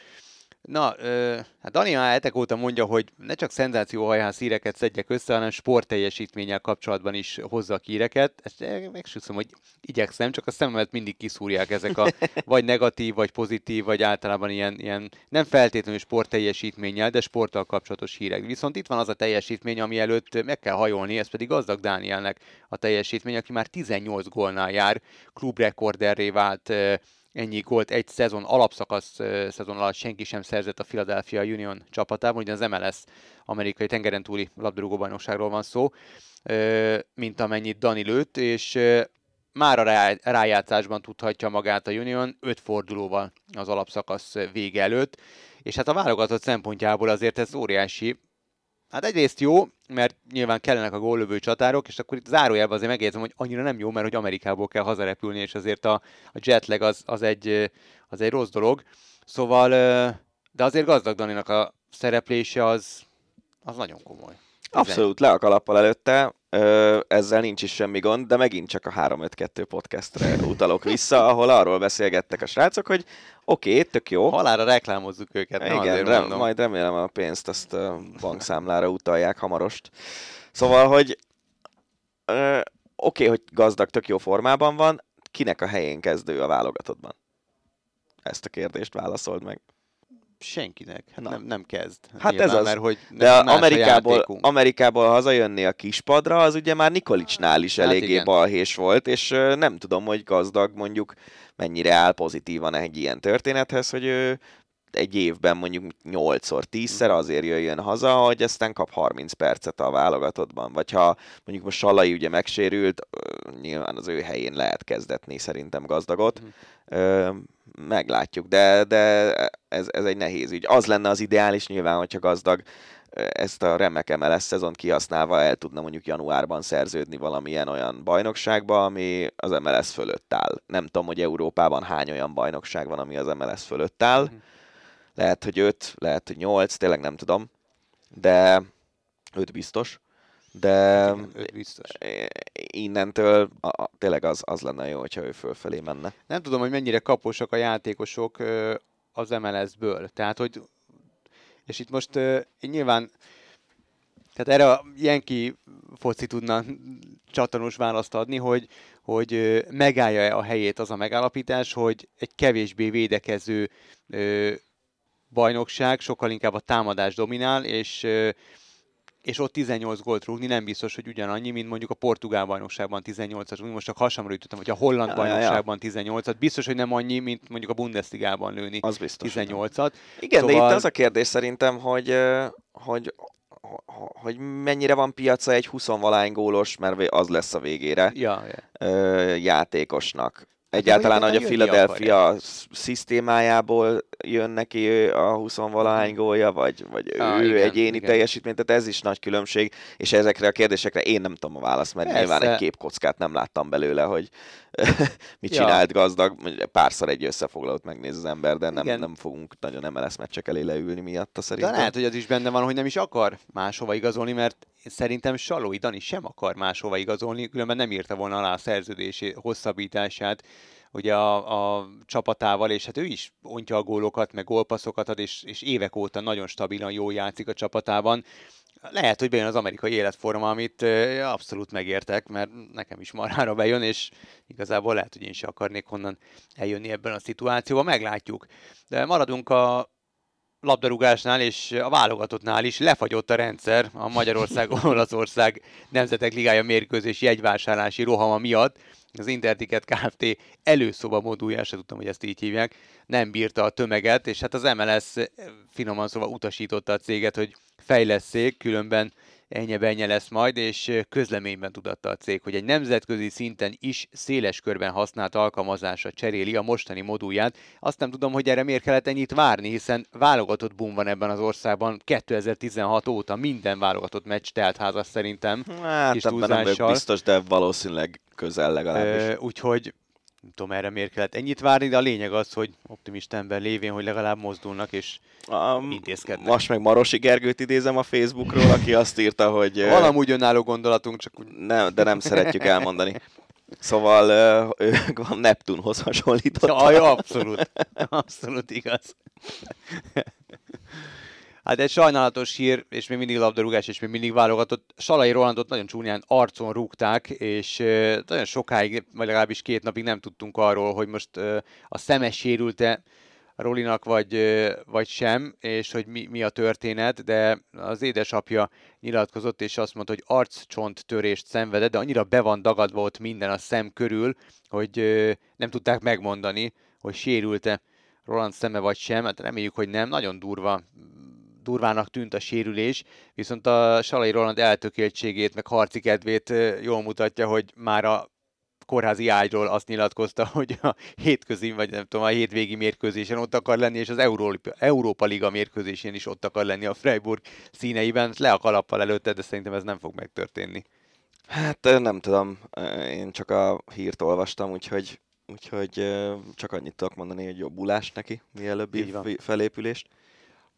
Na, ö, hát Dani már hetek óta mondja, hogy ne csak szenzációhajház híreket szedjek össze, hanem sportteljesítménnyel kapcsolatban is hozza a híreket. Ezt megsúszom, hogy igyekszem, csak a szememet mindig kiszúrják ezek a (laughs) vagy negatív, vagy pozitív, vagy általában ilyen, ilyen nem feltétlenül sportteljesítménnyel, de sporttal kapcsolatos hírek. Viszont itt van az a teljesítmény, ami előtt meg kell hajolni, ez pedig gazdag Dánielnek a teljesítmény, aki már 18 gólnál jár, klubrekorderré vált ennyi gólt egy szezon, alapszakasz szezon alatt senki sem szerzett a Philadelphia Union csapatában, ugye az MLS amerikai tengeren túli labdarúgó bajnokságról van szó, mint amennyit Dani lőtt, és már a rájátszásban tudhatja magát a Union öt fordulóval az alapszakasz vége előtt, és hát a válogatott szempontjából azért ez óriási, Hát egyrészt jó, mert nyilván kellenek a góllövő csatárok, és akkor itt zárójelben azért megjegyzem, hogy annyira nem jó, mert hogy Amerikából kell hazarepülni, és azért a, a jetlag az, az, egy, az egy rossz dolog. Szóval, de azért gazdag Daninak a szereplése az, az nagyon komoly. Abszolút, le a kalappal előtte, ezzel nincs is semmi gond, de megint csak a 352 podcastre (laughs) utalok vissza, ahol arról beszélgettek a srácok, hogy oké, okay, tök jó. Halára reklámozzuk őket. Igen, rem, majd remélem a pénzt azt bankszámlára utalják hamarost. Szóval, hogy oké, okay, hogy gazdag, tök jó formában van, kinek a helyén kezdő a válogatottban? Ezt a kérdést válaszold meg senkinek. Hát nem, nem kezd. Hát Nyilván, ez az. Mert, hogy De Amerikából, Amerikából hazajönni a kispadra, az ugye már Nikolicsnál is hát eléggé igen. balhés volt, és nem tudom, hogy gazdag mondjuk mennyire áll pozitívan egy ilyen történethez, hogy ő egy évben mondjuk 8-szor, 10-szer mhm. azért jöjjön haza, hogy aztán kap 30 percet a válogatottban. Vagy ha mondjuk most Salai ugye megsérült, nyilván az ő helyén lehet kezdetni szerintem gazdagot. Mm meglátjuk, de, de ez, ez egy nehéz ügy. Az lenne az ideális nyilván, hogyha gazdag ezt a remek MLS szezont kihasználva el tudna mondjuk januárban szerződni valamilyen olyan bajnokságba, ami az MLS fölött áll. Nem tudom, hogy Európában hány olyan bajnokság van, ami az MLS fölött áll. Mhm. Lehet, hogy öt, lehet, hogy nyolc, tényleg nem tudom, de öt biztos de biztos. innentől a, a, tényleg az, az lenne jó, hogyha ő fölfelé menne. Nem tudom, hogy mennyire kaposak a játékosok az MLS-ből. Tehát, hogy és itt most én nyilván tehát erre a Jenki foci tudna csatornos választ adni, hogy, hogy megállja-e a helyét az a megállapítás, hogy egy kevésbé védekező bajnokság sokkal inkább a támadás dominál, és és ott 18 gólt rúgni nem biztos, hogy ugyanannyi, mint mondjuk a portugál bajnokságban 18-at, most csak hasamra jutottam, hogy a holland ja, bajnokságban ja, ja. 18-at, biztos, hogy nem annyi, mint mondjuk a Bundesligában lőni az biztos, 18-at. Igen, szóval... de itt szóval- az a kérdés szerintem, hogy, hogy hogy mennyire van piaca egy 20 gólos, mert az lesz a végére ja, ja. játékosnak. Egyáltalán, hogy a Philadelphia szisztémájából jön neki a 20 valahány mhm. gólja, vagy, vagy ah, ő igen, egyéni igen. teljesítmény, tehát ez is nagy különbség, és ezekre a kérdésekre én nem tudom a választ, mert Persze. nyilván egy képkockát nem láttam belőle, hogy (laughs) mit ja. csinált gazdag, párszor egy összefoglalót megnéz az ember, de nem, nem fogunk nagyon MLS meccsek elé leülni miatta szerintem. De lehet, hogy az is benne van, hogy nem is akar máshova igazolni, mert szerintem Salói Dani sem akar máshova igazolni, különben nem írta volna alá a szerződési hosszabbítását ugye a, a csapatával, és hát ő is ontja a gólokat, meg gólpasszokat ad, és, és évek óta nagyon stabilan jó játszik a csapatában. Lehet, hogy bejön az amerikai életforma, amit abszolút megértek, mert nekem is marhára bejön, és igazából lehet, hogy én is akarnék honnan eljönni ebben a szituációban, meglátjuk. De maradunk a labdarúgásnál és a válogatottnál is lefagyott a rendszer a Magyarország-Olaszország (laughs) Nemzetek Ligája mérkőzés jegyvásárlási rohama miatt. Az Interticket Kft. előszoba modulja, sem tudtam, hogy ezt így hívják, nem bírta a tömeget, és hát az MLS finoman szóval utasította a céget, hogy fejleszék, különben ennyi lesz majd, és közleményben tudatta a cég, hogy egy nemzetközi szinten is széles körben használt alkalmazásra cseréli a mostani modulját. Azt nem tudom, hogy erre miért kellett ennyit várni, hiszen válogatott boom van ebben az országban 2016 óta minden válogatott meccs telt házas szerintem. Hát kis nem biztos, de valószínűleg közel legalábbis. Ö, úgyhogy nem tudom erre miért kellett ennyit várni, de a lényeg az, hogy optimista ember lévén, hogy legalább mozdulnak és um, intézkednek. Most meg Marosi Gergőt idézem a Facebookról, aki azt írta, hogy... Valamúgy önálló gondolatunk, csak úgy... Nem, de nem szeretjük elmondani. Szóval ő a Neptunhoz hasonlított. Ja, abszolút. Abszolút igaz. Hát egy sajnálatos hír, és még mindig labdarúgás, és még mindig válogatott. Salai Rolandot nagyon csúnyán arcon rúgták, és nagyon sokáig, vagy legalábbis két napig nem tudtunk arról, hogy most a szeme sérült-e Rolinak, vagy, vagy sem, és hogy mi, mi a történet, de az édesapja nyilatkozott, és azt mondta, hogy arccsont törést szenvedett, de annyira be van dagadva ott minden a szem körül, hogy nem tudták megmondani, hogy sérült-e Roland szeme vagy sem, hát reméljük, hogy nem, nagyon durva durvának tűnt a sérülés, viszont a Salai Roland eltökéltségét, meg harci kedvét jól mutatja, hogy már a kórházi ágyról azt nyilatkozta, (laughs) hogy a hétközi, vagy nem tudom, a hétvégi mérkőzésen ott akar lenni, és az Európa, Európa Liga mérkőzésén is ott akar lenni a Freiburg színeiben. Le a kalappal előtte, de szerintem ez nem fog megtörténni. Hát nem tudom, én csak a hírt olvastam, úgyhogy, úgyhogy csak annyit tudok mondani, hogy jobbulás neki, mielőbbi felépülést.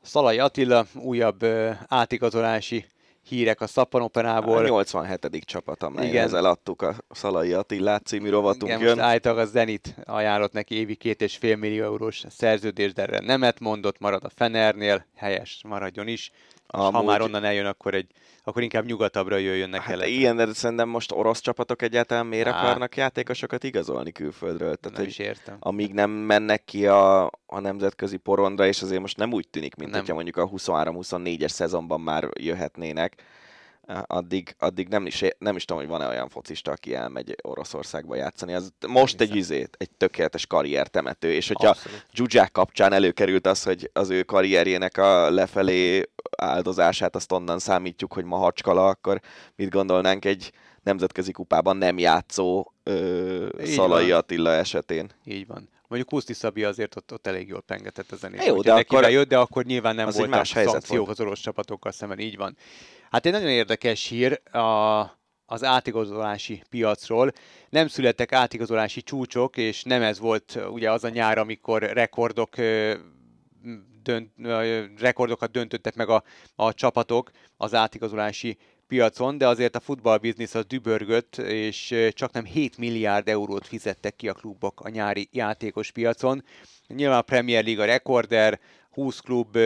Szalai Attila, újabb átigazolási hírek a Szappanoperából. A 87. csapat, amelyhez eladtuk a Szalai Attila című rovatunk Igen, jön. most a Zenit ajánlott neki évi két és fél millió eurós szerződést, de erre nemet mondott, marad a Fenernél, helyes, maradjon is. Amúgy... ha már onnan eljön, akkor, egy, akkor inkább nyugatabbra jöjjön neki. Hát ilyen, de szerintem most orosz csapatok egyáltalán miért Há. akarnak játékosokat igazolni külföldről? Tehát, nem is értem. Amíg nem mennek ki a, a nemzetközi porondra, és azért most nem úgy tűnik, mint nem. hogyha mondjuk a 23-24-es szezonban már jöhetnének, addig, addig nem, is, nem is tudom, hogy van-e olyan focista, aki elmegy Oroszországba játszani. Az most egy izét, egy tökéletes karriertemető, és hogyha Zsuzsák kapcsán előkerült az, hogy az ő karrierjének a lefelé áldozását azt onnan számítjuk, hogy ma hacskala, akkor mit gondolnánk egy nemzetközi kupában nem játszó ö, Szalai van. Attila esetén? Így van. Mondjuk Kuszti Szabi azért ott, ott elég jól pengetett a zenét. Jó, de akkor, bejött, de akkor nyilván nem voltak más szankciók volt. az orosz csapatokkal szemben, így van. Hát egy nagyon érdekes hír a, az átigazolási piacról. Nem születtek átigazolási csúcsok, és nem ez volt ugye az a nyár, amikor rekordok dönt, rekordokat döntöttek meg a, a csapatok az átigazolási piacon, de azért a futballbiznisz az dübörgött, és csak nem 7 milliárd eurót fizettek ki a klubok a nyári játékos piacon. Nyilván a Premier League a rekorder, 20 klub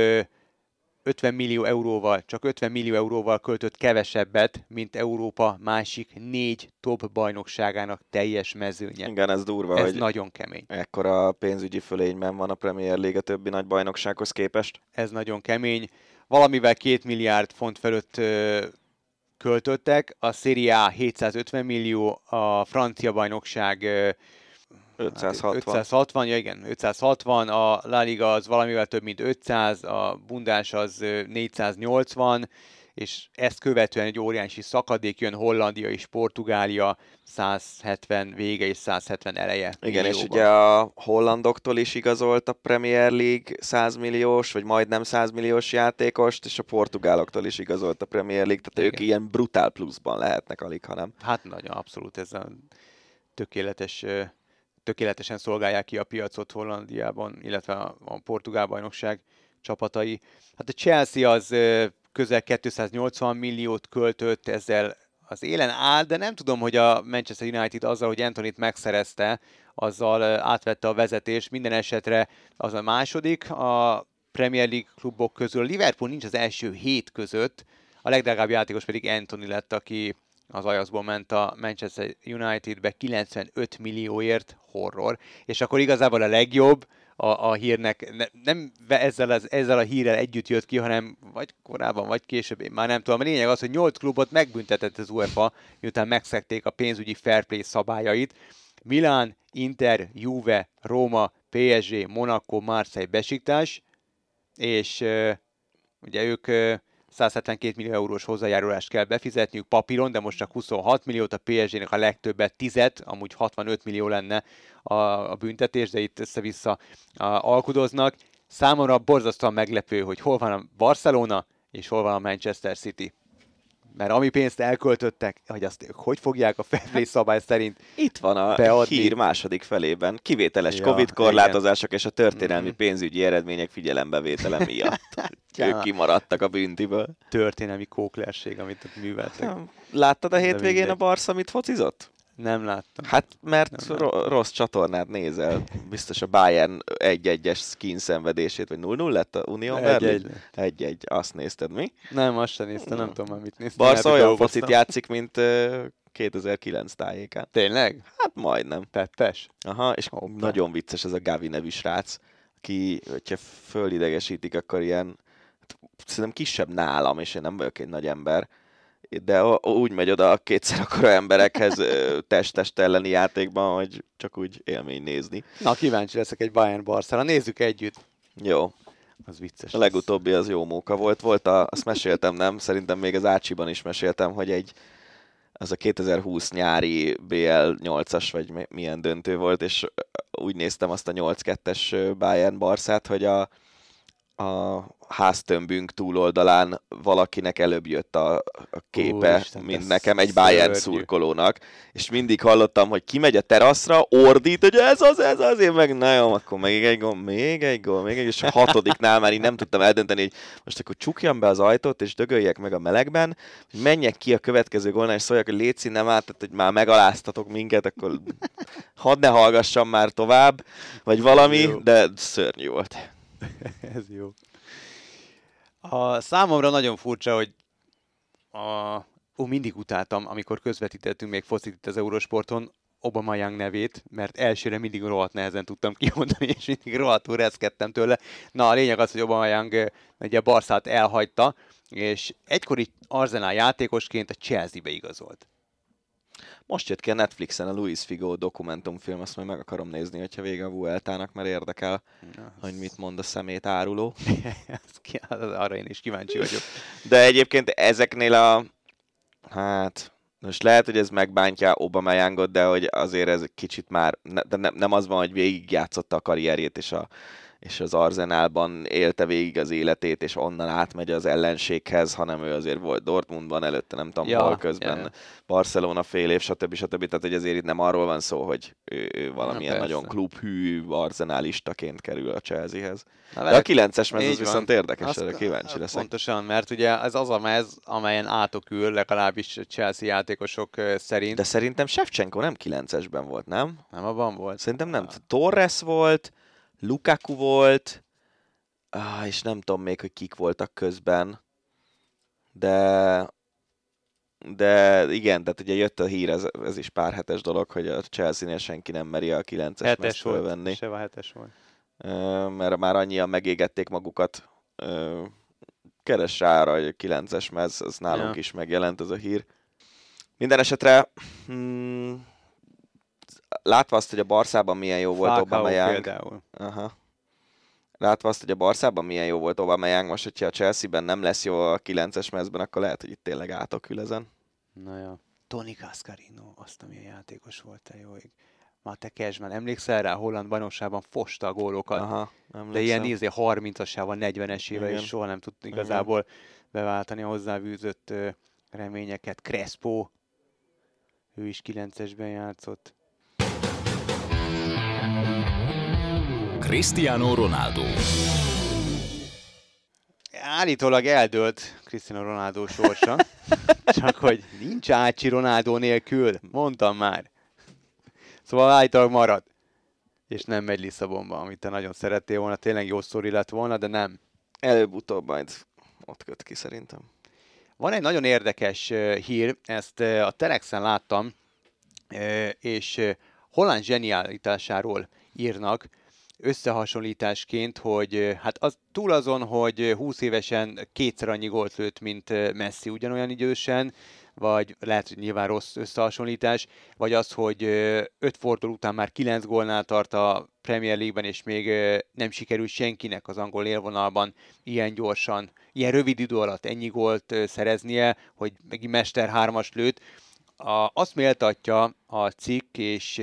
50 millió euróval, csak 50 millió euróval költött kevesebbet, mint Európa másik négy top bajnokságának teljes mezőnye. Igen, ez durva, ez hogy nagyon kemény. Ekkora pénzügyi fölényben van a Premier League a többi nagy bajnoksághoz képest. Ez nagyon kemény. Valamivel két milliárd font fölött ö, költöttek, a Serie A 750 millió, a francia bajnokság ö, 560. 560, ja igen, 560, a La Liga az valamivel több mint 500, a Bundás az 480, és ezt követően egy óriási szakadék jön Hollandia és Portugália 170 vége és 170 eleje. Igen, millióban. és ugye a hollandoktól is igazolt a Premier League 100 milliós, vagy majdnem 100 milliós játékost, és a portugáloktól is igazolt a Premier League, tehát Igen. ők ilyen brutál pluszban lehetnek alig, hanem. Hát nagyon, abszolút ez a tökéletes tökéletesen szolgálják ki a piacot Hollandiában, illetve a, a portugál bajnokság csapatai. Hát a Chelsea az közel 280 milliót költött, ezzel az élen áll, de nem tudom, hogy a Manchester United azzal, hogy Antonit megszerezte, azzal átvette a vezetés. Minden esetre az a második. A Premier League klubok közül Liverpool nincs az első hét között, a legdrágább játékos pedig Anthony lett, aki az Ajaxból ment a Manchester Unitedbe 95 millióért horror, és akkor igazából a legjobb a, a hírnek ne, nem ezzel, az, ezzel a hírrel együtt jött ki, hanem vagy korábban, vagy később, én már nem tudom. A lényeg az, hogy 8 klubot megbüntetett az UEFA, miután megszekték a pénzügyi fair play szabályait. Milán, Inter, Juve, Róma, PSG, Monaco, Marseille, Besiktas, és ugye ők 172 millió eurós hozzájárulást kell befizetniük papíron, de most csak 26 milliót, a PSG-nek a legtöbbet 10 amúgy 65 millió lenne a, a büntetés, de itt össze-vissza a, alkudoznak. Számomra borzasztóan meglepő, hogy hol van a Barcelona, és hol van a Manchester City mert ami pénzt elköltöttek, hogy azt ők hogy fogják a fair szabály szerint Itt van a beadni. hír második felében. Kivételes ja, Covid korlátozások igen. és a történelmi mm-hmm. pénzügyi eredmények figyelembevétele miatt. (laughs) Ők kimaradtak a büntiből. Történelmi kóklerség, amit ott műveltek. Láttad a hétvégén a Barca, amit focizott? Nem láttam. Hát, mert nem ro- rossz csatornát nézel. Biztos a Bayern 1-1-es skin szenvedését, vagy 0-0 lett a Unión Berlin? 1-1. Azt nézted, mi? Nem, azt sem néztem, nem tudom már mit néztem. Barca olyan focit játszik, mint uh, 2009 tájékán. Tényleg? Hát majdnem. Tettes? Aha, és Hoppa. nagyon vicces ez a Gavi nevű srác, ki, hogyha fölidegesítik, akkor ilyen, hát, szerintem kisebb nálam, és én nem vagyok egy nagy ember, de úgy megy oda a kétszer akkora emberekhez test-test elleni játékban, hogy csak úgy élmény nézni. Na, kíváncsi leszek egy Bayern Barcelona. Nézzük együtt. Jó. Az vicces. A legutóbbi az jó móka volt. Volt a, azt meséltem, nem? Szerintem még az Ácsiban is meséltem, hogy egy az a 2020 nyári BL 8-as, vagy milyen döntő volt, és úgy néztem azt a 8-2-es Bayern Barszát, hogy a, a háztömbünk túloldalán valakinek előbb jött a, a képe, Isten, mint nekem egy Bayern szurkolónak, és mindig hallottam, hogy kimegy a teraszra, ordít, hogy ez az, ez az, én meg na jó, akkor még egy gól, még egy gól, még egy, és a hatodiknál már így nem tudtam eldönteni, hogy most akkor csukjam be az ajtót, és dögöljek meg a melegben, hogy menjek ki a következő gólnál, és szóljak, hogy létszi nem át, tehát, hogy már megaláztatok minket, akkor hadd ne hallgassam már tovább, vagy valami, de szörnyű volt. (laughs) Ez jó. A számomra nagyon furcsa, hogy a, ó, mindig utáltam, amikor közvetítettünk még focit itt az Eurosporton, Obama Young nevét, mert elsőre mindig rohadt nehezen tudtam kimondani, és mindig rohadtul reszkedtem tőle. Na, a lényeg az, hogy Obama Young ugye Barszát elhagyta, és egykori Arsenal játékosként a Chelsea-be igazolt. Most jött ki a Netflixen a Luis Figo dokumentumfilm, azt majd meg akarom nézni, hogyha vége a Vueltának, mert érdekel, ja, hogy mit mond a szemét áruló. (laughs) Arra én is kíváncsi vagyok. De egyébként ezeknél a... Hát... Most lehet, hogy ez megbántja Obama Youngot, de hogy azért ez kicsit már... De nem, nem az van, hogy végigjátszotta a karrierjét, és a és az Arzenálban élte végig az életét, és onnan átmegy az ellenséghez, hanem ő azért volt Dortmundban, előtte nem tudom, ja, hol közben ja. Barcelona fél év, stb. stb. Tehát, hogy azért itt nem arról van szó, hogy ő, ő valamilyen Na, nagyon klubhű arzenálistaként kerül a Chelseahez. Na, De a 9-es mez az viszont érdekes, Azt, erre kíváncsi leszek. Pontosan, mert ugye ez az a mez, amelyen átokül legalábbis Chelsea játékosok szerint. De szerintem Shevchenko nem 9-esben volt, nem? Nem abban volt. Szerintem nem. Torres volt, Lukaku volt, ah, és nem tudom még, hogy kik voltak közben, de de igen, tehát ugye jött a hír, ez, ez is pár hetes dolog, hogy a Chelsea-nél senki nem meri a 9-es hetes volt, fölvenni. Se hetes volt. Mert már annyian megégették magukat. Keres rá arra, hogy a 9-es mez, az nálunk ja. is megjelent ez a hír. Minden esetre hmm, látva azt, hogy a Barszában milyen jó volt Aubameyang. például. Aha. Látva azt, hogy a Barszában milyen jó volt Aubameyang, most, hogyha a Chelsea-ben nem lesz jó a 9-es mezben, akkor lehet, hogy itt tényleg átokül ezen. Na jó. Tony Cascarino, azt, amilyen játékos volt te jó ég. Kezsman, emlékszel rá, holland bajnokságban fosta a gólokat, Aha, de ilyen nézé 30-asával, 40-es éve, és soha nem tud igazából Igen. beváltani a hozzábűzött reményeket. Crespo, ő is 9-esben játszott. Cristiano Ronaldo Állítólag eldőlt Cristiano Ronaldo sorsa, (laughs) csak hogy nincs Ácsi Ronaldo nélkül, mondtam már. Szóval állítólag marad, és nem megy Lisszabonba, amit te nagyon szerettél volna, tényleg jó sztori lett volna, de nem. Előbb-utóbb majd ott köt ki szerintem. Van egy nagyon érdekes hír, ezt a Telexen láttam, és Holland zseniálitásáról írnak, összehasonlításként, hogy hát az, túl azon, hogy 20 évesen kétszer annyi gólt lőtt, mint Messi ugyanolyan idősen, vagy lehet, hogy nyilván rossz összehasonlítás, vagy az, hogy öt forduló után már kilenc gólnál tart a Premier League-ben, és még nem sikerült senkinek az angol élvonalban ilyen gyorsan, ilyen rövid idő alatt ennyi gólt szereznie, hogy megint Mester hármas lőtt. A, azt méltatja a cikk, és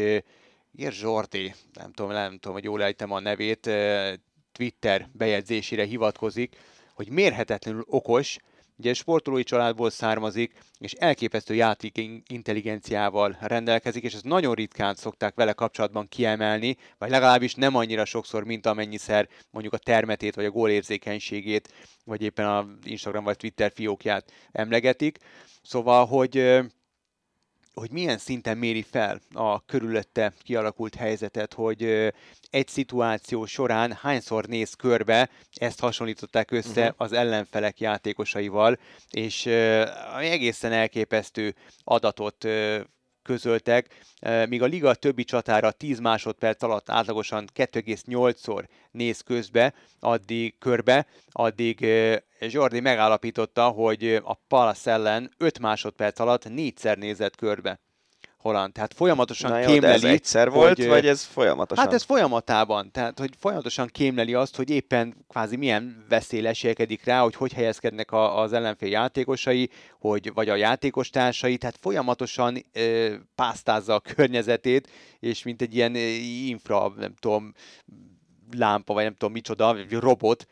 Ír Zsordi, nem tudom, nem tudom, hogy jól ejtem a nevét, Twitter bejegyzésére hivatkozik, hogy mérhetetlenül okos, ugye sportolói családból származik, és elképesztő játék intelligenciával rendelkezik, és ezt nagyon ritkán szokták vele kapcsolatban kiemelni, vagy legalábbis nem annyira sokszor, mint amennyiszer mondjuk a termetét, vagy a gólérzékenységét, vagy éppen a Instagram vagy Twitter fiókját emlegetik. Szóval, hogy hogy milyen szinten méri fel a körülötte kialakult helyzetet, hogy egy szituáció során hányszor néz körbe, ezt hasonlították össze uh-huh. az ellenfelek játékosaival, és uh, egészen elképesztő adatot közöltek, míg a liga többi csatára 10 másodperc alatt átlagosan 2,8-szor néz közbe, addig körbe, addig Jordi megállapította, hogy a Palace ellen 5 másodperc alatt négyszer nézett körbe. Holland. Tehát folyamatosan Na jó, kémleli. ez egyszer volt, hogy, vagy ez folyamatosan? Hát ez folyamatában. Tehát, hogy folyamatosan kémleli azt, hogy éppen kvázi milyen veszély lesélkedik rá, hogy hogy helyezkednek a, az ellenfél játékosai, hogy, vagy a játékos társai, tehát folyamatosan ö, pásztázza a környezetét, és mint egy ilyen infra, nem tudom, lámpa, vagy nem tudom micsoda, vagy robot,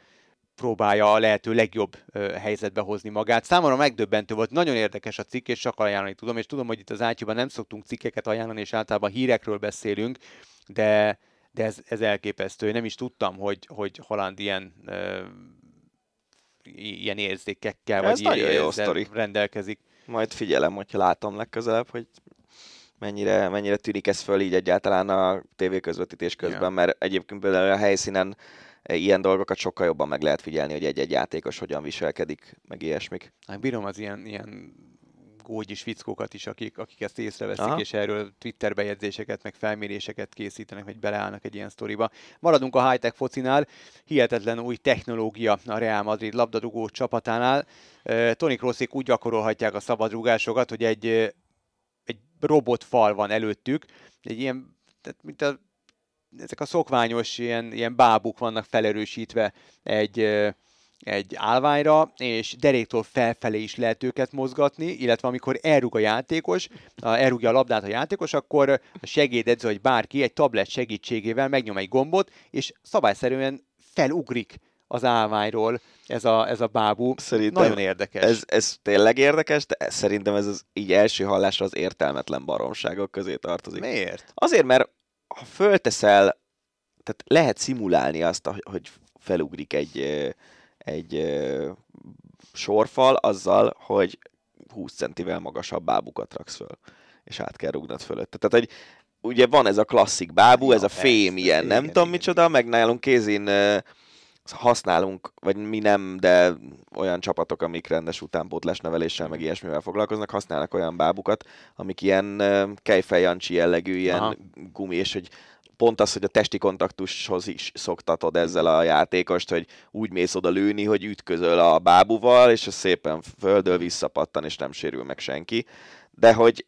próbálja a lehető legjobb helyzetbe hozni magát. Számomra megdöbbentő volt, nagyon érdekes a cikk, és csak ajánlani tudom, és tudom, hogy itt az átyúban nem szoktunk cikkeket ajánlani, és általában hírekről beszélünk, de, de ez, ez elképesztő. Nem is tudtam, hogy, hogy Holland ilyen uh, ilyen érzékekkel, ez vagy nagyon jó sztori. rendelkezik. Majd figyelem, hogyha látom legközelebb, hogy mennyire, mennyire tűnik ez föl így egyáltalán a tévéközvetítés közben, ja. mert egyébként például a helyszínen ilyen dolgokat sokkal jobban meg lehet figyelni, hogy egy-egy játékos hogyan viselkedik, meg ilyesmik. Hát bírom az ilyen, ilyen gógyis fickókat is, akik, akik ezt észreveszik, Aha. és erről Twitter bejegyzéseket, meg felméréseket készítenek, vagy beleállnak egy ilyen sztoriba. Maradunk a high-tech focinál, hihetetlen új technológia a Real Madrid labdarúgó csapatánál. Toni Krooszik úgy gyakorolhatják a szabadrúgásokat, hogy egy, egy robotfal van előttük, egy ilyen, tehát mint a ezek a szokványos ilyen, ilyen bábuk vannak felerősítve egy, egy állványra, és deréktől felfelé is lehet őket mozgatni, illetve amikor elrúg a játékos, elrúgja a labdát a játékos, akkor a segédedző, vagy bárki egy tablet segítségével megnyom egy gombot, és szabályszerűen felugrik az állványról ez a, ez a bábú. Szerintem Nagyon érdekes. Ez, ez tényleg érdekes, de szerintem ez az így első hallásra az értelmetlen baromságok közé tartozik. Miért? Azért, mert ha fölteszel, tehát lehet szimulálni azt, hogy felugrik egy, egy sorfal azzal, hogy 20 centivel magasabb bábukat raksz föl, és át kell rugnod fölött. Tehát, hogy ugye van ez a klasszik bábú, ja, ez a fém ilyen, igen, nem igen, tudom igen. micsoda, meg nálunk kézin használunk, vagy mi nem, de olyan csapatok, amik rendes utánpótlás neveléssel, meg ilyesmivel foglalkoznak, használnak olyan bábukat, amik ilyen kejfejancsi jellegű, ilyen Aha. gumi, és hogy pont az, hogy a testi kontaktushoz is szoktatod ezzel a játékost, hogy úgy mész oda lőni, hogy ütközöl a bábuval, és az szépen földől visszapattan, és nem sérül meg senki. De hogy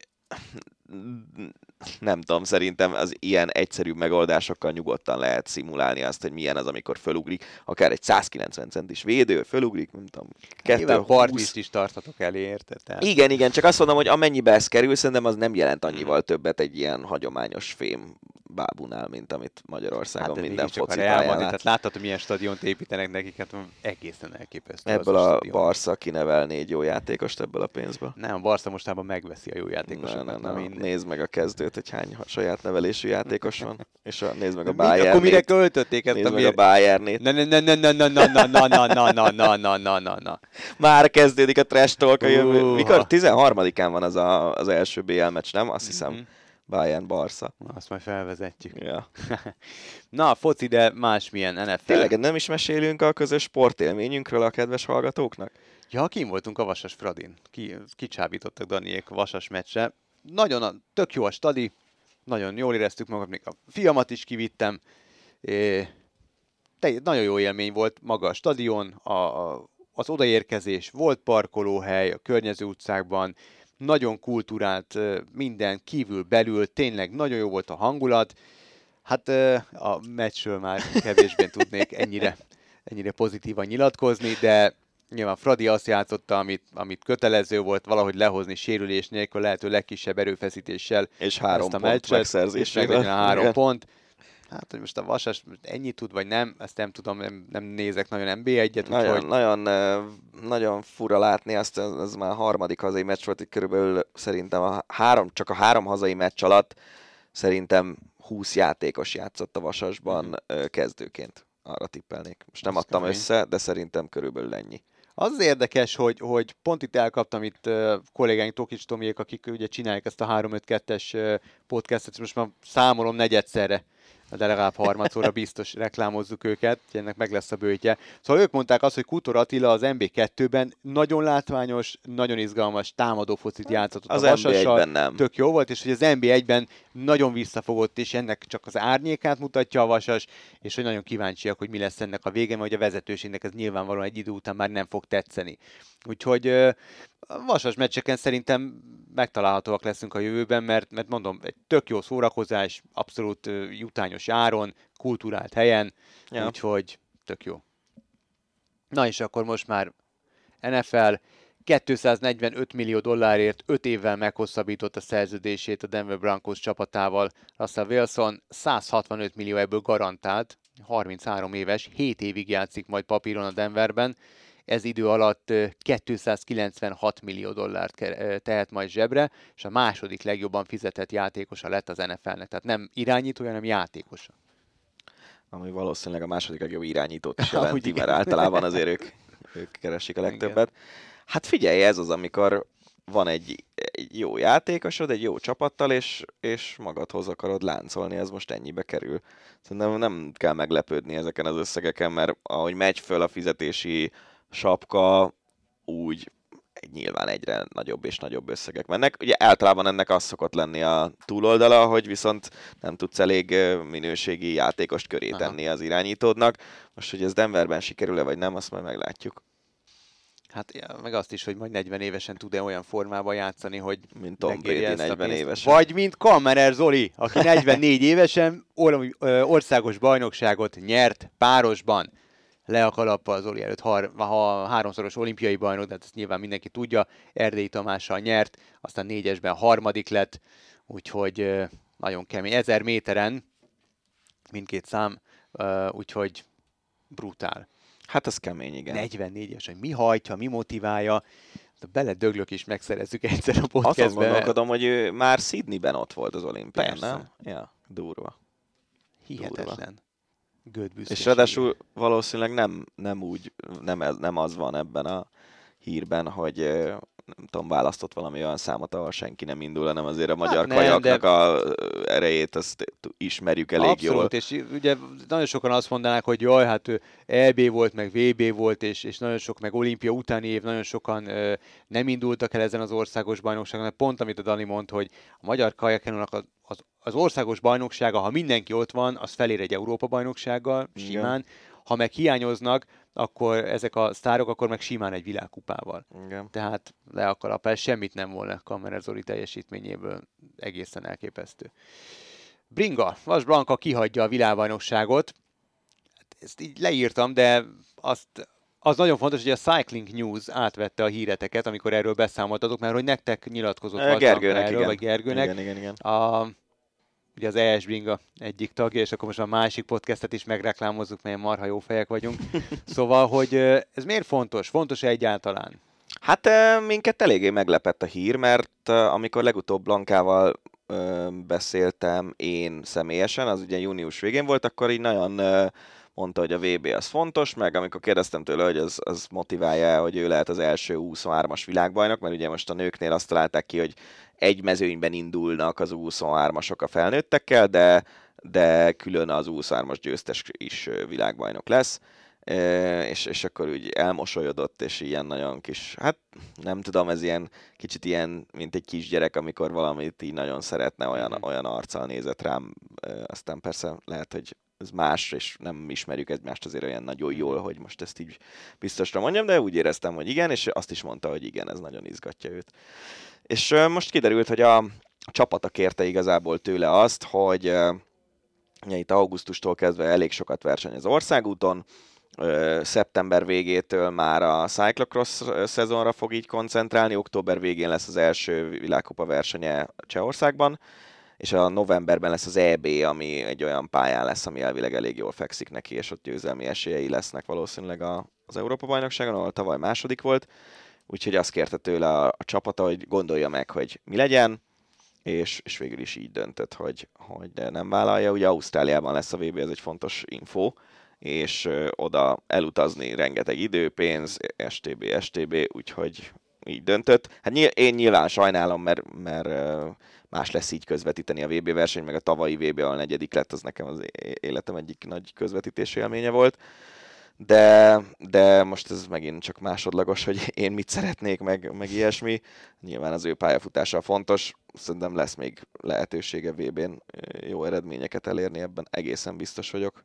nem tudom, szerintem az ilyen egyszerű megoldásokkal nyugodtan lehet szimulálni azt, hogy milyen az, amikor fölugrik, akár egy 190 centis védő, fölugrik, nem tudom, 220. is tartatok elé, érted? Tehát... Igen, igen, csak azt mondom, hogy amennyibe ez kerül, szerintem az nem jelent annyival többet egy ilyen hagyományos fém bábunál, mint amit Magyarországon hát, minden foci pályán Tehát láttad, hogy milyen stadiont építenek nekik, hát egészen elképesztő. Ebből a, a Barca kinevel négy jó játékost ebből a pénzből. Nem, a Barca mostában megveszi a jó játékosokat. Ne, ne, ne, ne. Nézd meg a kezdőt, hogy hány saját nevelésű játékos van, és a, nézd meg a Bayern. Akkor mire költötték ezt nézd a meg a Bayernét. Na, na, na, na, na, na, na, na, na, na, na, na, na, na, na, na. Már kezdődik a trash talk a jövő. Mikor? 13-án van az a, az első BL meccs, nem? Azt hiszem. Mm-hmm. Bayern Barca. Azt majd felvezetjük. Ja. Na, foci, de másmilyen NFL. Tényleg nem is mesélünk a közös sportélményünkről a kedves hallgatóknak? Ja, kim voltunk a Vasas Fradin. Ki, kicsábítottak Daniék Vasas meccsre. Nagyon, a, tök jó a stadi, nagyon jól éreztük magunkat, még a fiamat is kivittem. É, te, nagyon jó élmény volt maga a stadion, a, a, az odaérkezés, volt parkolóhely a környező utcákban, nagyon kultúrált minden kívül belül, tényleg nagyon jó volt a hangulat. Hát a meccsről már kevésbé tudnék ennyire, ennyire pozitívan nyilatkozni, de nyilván Fradi azt játszotta, amit, amit kötelező volt valahogy lehozni sérülés nélkül, lehető legkisebb erőfeszítéssel. És három ezt a pont meccset, megszerzésére. És a három Igen. pont. Hát, hogy most a Vasas ennyit tud, vagy nem, ezt nem tudom, nem, nem nézek nagyon NB1-et. Nagyon, úgyhogy... nagyon, nagyon fura látni azt, ez, már a harmadik hazai meccs volt, hogy körülbelül szerintem a három, csak a három hazai meccs alatt szerintem 20 játékos játszott a Vasasban mm. kezdőként. Arra tippelnék. Most nem Azt adtam kemény. össze, de szerintem körülbelül ennyi. Az az érdekes, hogy, hogy pont itt elkaptam itt uh, kollégáink Tokics Tomiék, akik ugye csinálják ezt a 3-5-2-es uh, podcastet, most már számolom negyedszerre de legalább harmadszorra biztos reklámozzuk őket, ennek meg lesz a bőtje. Szóval ők mondták azt, hogy Kutor Attila az MB2-ben nagyon látványos, nagyon izgalmas támadó focit játszott az a Vasassal, nem. tök jó volt, és hogy az MB1-ben nagyon visszafogott, és ennek csak az árnyékát mutatja a Vasas, és hogy nagyon kíváncsiak, hogy mi lesz ennek a vége, mert a vezetőségnek ez nyilvánvalóan egy idő után már nem fog tetszeni. Úgyhogy a vasas meccseken szerintem megtalálhatóak leszünk a jövőben, mert, mert mondom, egy tök jó szórakozás, abszolút jutányos áron, kulturált helyen, ja. úgyhogy tök jó. Na és akkor most már NFL 245 millió dollárért 5 évvel meghosszabbított a szerződését a Denver Broncos csapatával. Russell Wilson 165 millió ebből garantált, 33 éves, 7 évig játszik majd papíron a Denverben, ez idő alatt 296 millió dollárt tehet majd zsebre, és a második legjobban fizetett játékosa lett az NFL-nek. Tehát nem irányítója, hanem játékosa. Ami valószínűleg a második legjobb irányítót is (laughs) jelenti, mert általában azért ők, (laughs) ők keresik a legtöbbet. Hát figyelj, ez az, amikor van egy, egy jó játékosod, egy jó csapattal, és, és magadhoz akarod láncolni, ez most ennyibe kerül. Szerintem nem kell meglepődni ezeken az összegeken, mert ahogy megy föl a fizetési sapka, úgy nyilván egyre nagyobb és nagyobb összegek mennek. Ugye általában ennek az szokott lenni a túloldala, hogy viszont nem tudsz elég minőségi játékost köré tenni Aha. az irányítódnak. Most, hogy ez Denverben sikerül-e vagy nem, azt majd meglátjuk. Hát meg azt is, hogy majd 40 évesen tud-e olyan formában játszani, hogy mint Tom Brady 40 évesen. Vagy mint Kammerer Zoli, aki 44 évesen országos bajnokságot nyert párosban le a kalappa az Oli előtt, har, ha háromszoros olimpiai bajnok, de hát ezt nyilván mindenki tudja, Erdélyi Tamással nyert, aztán négyesben harmadik lett, úgyhogy nagyon kemény. Ezer méteren mindkét szám, úgyhogy brutál. Hát ez kemény, igen. 44-es, hogy mi hajtja, mi motiválja. Bele döglök is megszerezzük egyszer a podcastbe. Azon gondolkodom, hogy ő már Sydneyben ott volt az olimpián, Persze. nem? Ja, durva. Hihetetlen. Durva. És ráadásul valószínűleg nem, nem úgy, nem, nem az van ebben a hírben, hogy nem tudom, választott valami olyan számot, ahol senki nem indul, hanem azért a hát magyar hát nem, kajaknak de... a erejét azt ismerjük elég Abszolút, jól. és ugye nagyon sokan azt mondanák, hogy jaj, hát ő EB volt, meg VB volt, és, és nagyon sok, meg olimpia utáni év, nagyon sokan ö, nem indultak el ezen az országos bajnokságon, mert pont amit a Dani mond, hogy a magyar kajakenónak az, az, az országos bajnoksága, ha mindenki ott van, az felér egy Európa bajnoksággal, simán, Igen. ha meg hiányoznak, akkor ezek a sztárok, akkor meg simán egy világkupával. Igen. Tehát le a kalapál, semmit nem volna Kamerazoli teljesítményéből, egészen elképesztő. Bringa, Vas Blanka kihagyja a világbajnokságot. Hát ezt így leírtam, de azt az nagyon fontos, hogy a Cycling News átvette a híreteket, amikor erről beszámoltatok, mert hogy nektek nyilatkozott Gergőnek, erről, igen. vagy Gergőnek. Igen, igen, igen. A, ugye az ES Bringa egyik tagja, és akkor most a másik podcastet is megreklámozzuk, mert marha jó fejek vagyunk. (laughs) Szóval, hogy ez miért fontos? Fontos egyáltalán? Hát minket eléggé meglepett a hír, mert amikor legutóbb Blankával beszéltem én személyesen, az ugye június végén volt, akkor így nagyon mondta, hogy a VB az fontos, meg amikor kérdeztem tőle, hogy az, az motiválja hogy ő lehet az első 23-as világbajnok, mert ugye most a nőknél azt találták ki, hogy egy mezőnyben indulnak az 23-asok a felnőttekkel, de, de külön az 23-as győztes is világbajnok lesz. És, és akkor úgy elmosolyodott, és ilyen nagyon kis, hát nem tudom, ez ilyen kicsit ilyen, mint egy kisgyerek, amikor valamit így nagyon szeretne, olyan, mm. olyan arccal nézett rám, aztán persze lehet, hogy ez más, és nem ismerjük egymást azért olyan nagyon jól, hogy most ezt így biztosra mondjam, de úgy éreztem, hogy igen, és azt is mondta, hogy igen, ez nagyon izgatja őt. És most kiderült, hogy a, csapata kérte igazából tőle azt, hogy ja, itt augusztustól kezdve elég sokat verseny az országúton, szeptember végétől már a cyclocross szezonra fog így koncentrálni, október végén lesz az első világkupa versenye Csehországban, és a novemberben lesz az EB, ami egy olyan pályán lesz, ami elvileg elég jól fekszik neki, és ott győzelmi esélyei lesznek valószínűleg a, az Európa-bajnokságon, ahol tavaly második volt. Úgyhogy azt kérte tőle a, a csapata, hogy gondolja meg, hogy mi legyen, és, és végül is így döntött, hogy, hogy nem vállalja. Ugye Ausztráliában lesz a VB, ez egy fontos info, és ö, oda elutazni rengeteg idő, pénz, STB, STB, úgyhogy így döntött. Hát nyilv, én nyilván sajnálom, mert, mert más lesz így közvetíteni a VB verseny, meg a tavalyi VB, ahol negyedik lett, az nekem az életem egyik nagy közvetítési élménye volt. De, de most ez megint csak másodlagos, hogy én mit szeretnék, meg, meg ilyesmi. Nyilván az ő pályafutása fontos, szerintem lesz még lehetősége VB-n jó eredményeket elérni, ebben egészen biztos vagyok.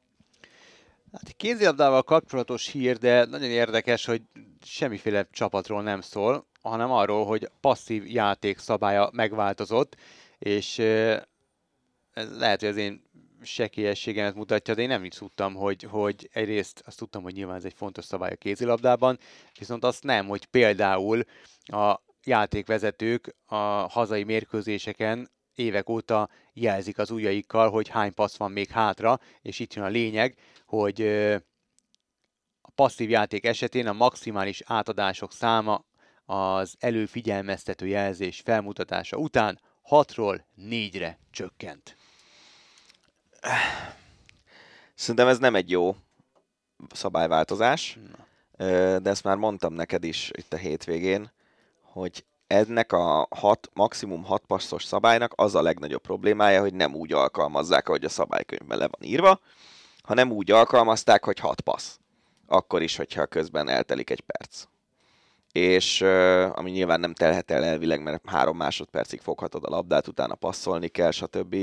Hát kézilabdával kapcsolatos hír, de nagyon érdekes, hogy semmiféle csapatról nem szól, hanem arról, hogy passzív játék szabálya megváltozott, és ez lehet, hogy az én sekélyességemet mutatja, de én nem is tudtam, hogy, hogy egyrészt azt tudtam, hogy nyilván ez egy fontos szabály a kézilabdában, viszont azt nem, hogy például a játékvezetők a hazai mérkőzéseken évek óta jelzik az ujjaikkal, hogy hány passz van még hátra, és itt jön a lényeg, hogy a passzív játék esetén a maximális átadások száma az előfigyelmeztető jelzés felmutatása után 6-ról 4-re csökkent. Szerintem ez nem egy jó szabályváltozás, de ezt már mondtam neked is itt a hétvégén, hogy ennek a hat, maximum 6 passzos szabálynak az a legnagyobb problémája, hogy nem úgy alkalmazzák, ahogy a szabálykönyvben le van írva, hanem úgy alkalmazták, hogy 6 passz. Akkor is, hogyha közben eltelik egy perc és ami nyilván nem telhet el elvileg, mert három másodpercig foghatod a labdát, utána passzolni kell, stb.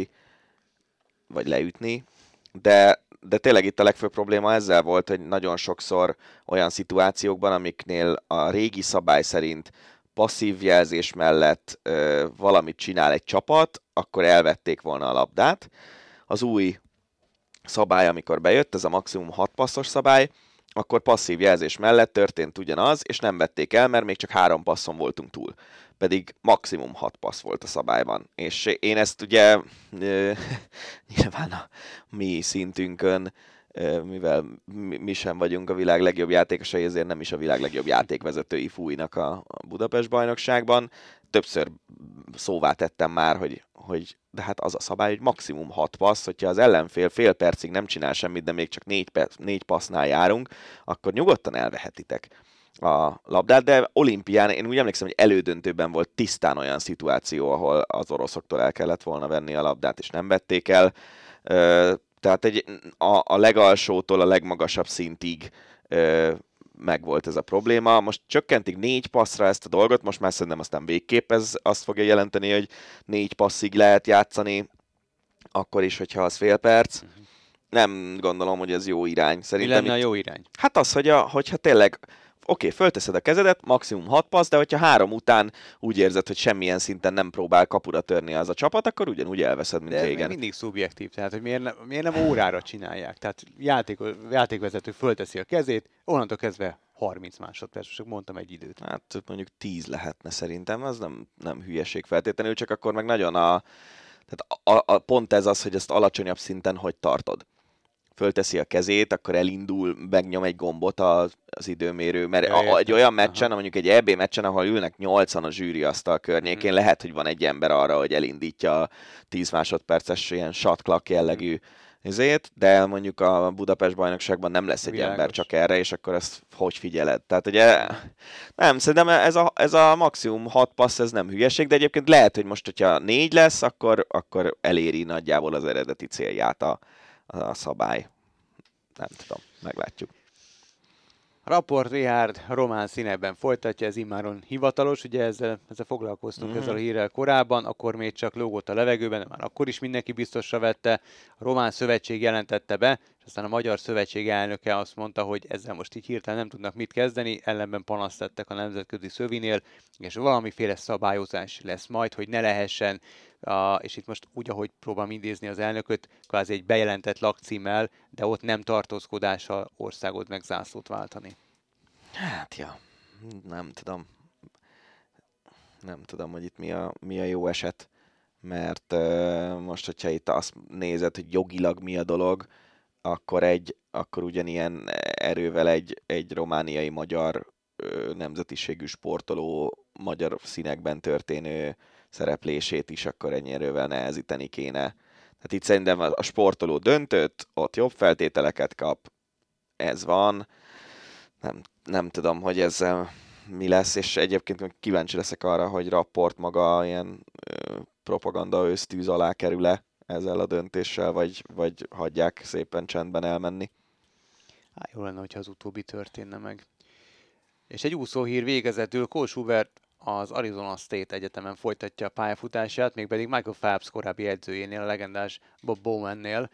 Vagy leütni. De, de tényleg itt a legfőbb probléma ezzel volt, hogy nagyon sokszor olyan szituációkban, amiknél a régi szabály szerint passzív jelzés mellett ö, valamit csinál egy csapat, akkor elvették volna a labdát. Az új szabály, amikor bejött, ez a maximum 6 passzos szabály, akkor passzív jelzés mellett történt ugyanaz, és nem vették el, mert még csak három passzon voltunk túl. Pedig maximum hat passz volt a szabályban. És én ezt ugye (laughs) nyilván a mi szintünkön mivel mi sem vagyunk a világ legjobb játékosai, ezért nem is a világ legjobb játékvezetői fújnak a Budapest bajnokságban. Többször szóvá tettem már, hogy, hogy de hát az a szabály, hogy maximum 6 passz, hogyha az ellenfél fél percig nem csinál semmit, de még csak 4, négy passznál járunk, akkor nyugodtan elvehetitek a labdát, de olimpián én úgy emlékszem, hogy elődöntőben volt tisztán olyan szituáció, ahol az oroszoktól el kellett volna venni a labdát, és nem vették el. Tehát egy, a, a legalsótól a legmagasabb szintig megvolt ez a probléma. Most csökkentik négy passzra ezt a dolgot, most már szerintem aztán végképp ez azt fogja jelenteni, hogy négy passzig lehet játszani, akkor is, hogyha az fél perc. Uh-huh. Nem gondolom, hogy ez jó irány. Szerintem Mi lenne itt... a jó irány? Hát az, hogy a, hogyha tényleg okay, fölteszed a kezedet, maximum 6 passz, de hogyha három után úgy érzed, hogy semmilyen szinten nem próbál kapura törni az a csapat, akkor ugyanúgy elveszed, mint de régen. mindig szubjektív, tehát hogy miért, ne, miért nem órára csinálják. Tehát játék, játékvezető fölteszi a kezét, onnantól kezdve 30 másodperc, csak mondtam egy időt. Hát mondjuk 10 lehetne szerintem, az nem, nem hülyeség feltétlenül, csak akkor meg nagyon a, tehát a, a, pont ez az, hogy ezt alacsonyabb szinten hogy tartod fölteszi a kezét, akkor elindul, megnyom egy gombot az, az időmérő, mert a, egy olyan meccsen, Aha. mondjuk egy EB meccsen, ahol ülnek 80 a zsűri asztal környékén, hmm. lehet, hogy van egy ember arra, hogy elindítja a 10 másodperces ilyen shot clock jellegű ezért, de mondjuk a Budapest bajnokságban nem lesz egy Világos. ember csak erre, és akkor ezt hogy figyeled? Tehát ugye, nem, szerintem ez a, ez a maximum 6 passz, ez nem hülyeség, de egyébként lehet, hogy most, hogyha négy lesz, akkor, akkor eléri nagyjából az eredeti célját a, a szabály. Nem tudom, meglátjuk. Raport Richard román színeben folytatja, ez immáron hivatalos, ugye ezzel, ezzel foglalkoztunk mm-hmm. ezzel a hírrel korábban, akkor még csak lógott a levegőben, de már akkor is mindenki biztosra vette. A román szövetség jelentette be, aztán a magyar szövetség elnöke azt mondta, hogy ezzel most így hirtelen nem tudnak mit kezdeni, ellenben panaszt tettek a nemzetközi szövinél, és valamiféle szabályozás lesz majd, hogy ne lehessen a, és itt most úgy, ahogy próbálom idézni az elnököt, kvázi egy bejelentett lakcímmel, de ott nem tartózkodással országot meg zászlót váltani. Hát ja, nem tudom. Nem tudom, hogy itt mi a, mi a jó eset, mert uh, most, hogyha itt azt nézed, hogy jogilag mi a dolog, akkor egy, akkor ugyanilyen erővel egy, egy romániai magyar nemzetiségű sportoló magyar színekben történő szereplését is akkor ennyi erővel nehezíteni kéne. Tehát itt szerintem a sportoló döntött, ott jobb feltételeket kap, ez van. Nem, nem tudom, hogy ezzel mi lesz, és egyébként kíváncsi leszek arra, hogy Rapport maga ilyen ö, propaganda ősztűz alá kerül-e ezzel a döntéssel, vagy, vagy hagyják szépen csendben elmenni. Há, jó lenne, hogyha az utóbbi történne meg. És egy úszóhír végezetül Kós Hubert az Arizona State Egyetemen folytatja a pályafutását, mégpedig Michael Phelps korábbi edzőjénél, a legendás Bob Bowmannél.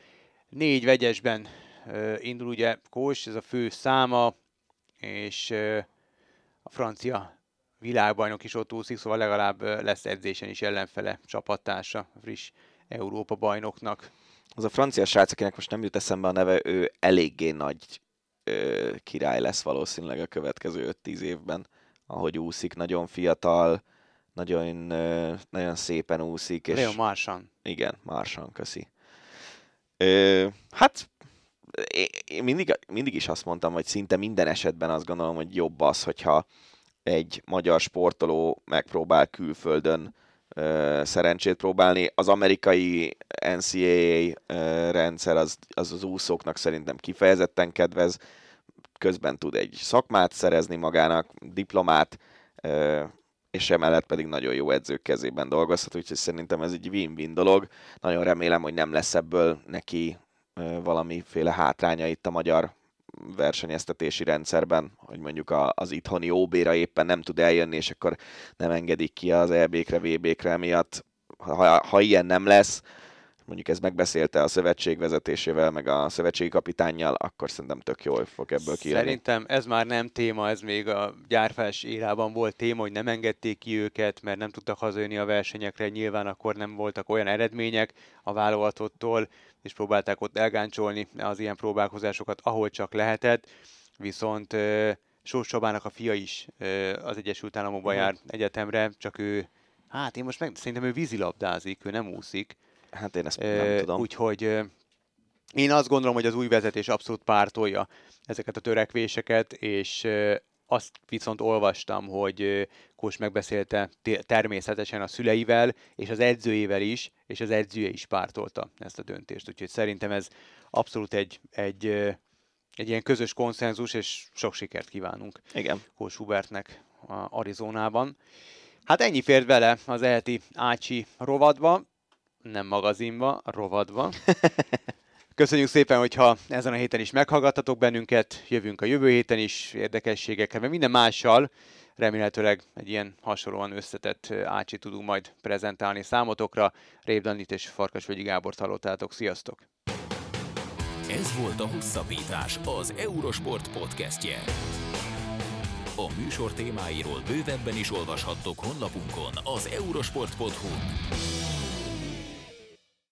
Négy vegyesben uh, indul ugye Kós, ez a fő száma, és uh, a francia világbajnok is ott úszik, szóval legalább lesz edzésen is ellenfele csapattársa, friss Európa bajnoknak. Az a francia srác, akinek most nem jut eszembe a neve, ő eléggé nagy ö, király lesz valószínűleg a következő 5-10 évben ahogy úszik, nagyon fiatal, nagyon, nagyon szépen úszik. És... Leo Marsan. Igen, Marsan, köszi. Ö, hát én mindig, mindig is azt mondtam, hogy szinte minden esetben azt gondolom, hogy jobb az, hogyha egy magyar sportoló megpróbál külföldön ö, szerencsét próbálni. Az amerikai NCAA rendszer az, az az úszóknak szerintem kifejezetten kedvez közben tud egy szakmát szerezni magának, diplomát, és emellett pedig nagyon jó edzők kezében dolgozhat, úgyhogy szerintem ez egy win-win dolog. Nagyon remélem, hogy nem lesz ebből neki valamiféle hátránya itt a magyar versenyeztetési rendszerben, hogy mondjuk az itthoni OB-ra éppen nem tud eljönni, és akkor nem engedik ki az EB-kre, VB-kre miatt. Ha, ha ilyen nem lesz, mondjuk ez megbeszélte a szövetség vezetésével, meg a szövetségi kapitánnyal, akkor szerintem tök jól fog ebből kijönni. Szerintem ez már nem téma, ez még a gyárfás érában volt téma, hogy nem engedték ki őket, mert nem tudtak hazajönni a versenyekre, nyilván akkor nem voltak olyan eredmények a válogatottól, és próbálták ott elgáncsolni az ilyen próbálkozásokat, ahol csak lehetett, viszont Sós Csabának a fia is az Egyesült Államokban jár egyetemre, csak ő, hát én most meg, szerintem ő vízilabdázik, ő nem úszik, Hát én ezt nem tudom. Úgyhogy Én azt gondolom, hogy az új vezetés abszolút pártolja ezeket a törekvéseket, és azt viszont olvastam, hogy Kós megbeszélte természetesen a szüleivel, és az edzőjével is, és az edzője is pártolta ezt a döntést. Úgyhogy szerintem ez abszolút egy, egy, egy ilyen közös konszenzus, és sok sikert kívánunk Igen. Kós Hubertnek a Arizonában. Hát ennyi fért vele az eheti Ácsi rovadba, nem magazinba, rovadba. (laughs) Köszönjük szépen, hogyha ezen a héten is meghallgattatok bennünket, jövünk a jövő héten is érdekességekkel, mert minden mással remélhetőleg egy ilyen hasonlóan összetett ácsi tudunk majd prezentálni számotokra. Rév Danit és Farkasvölgyi Gábor hallottátok. Sziasztok! Ez volt a Hosszabbítás, az Eurosport podcastje. A műsor témáiról bővebben is olvashattok honlapunkon az eurosport.hu.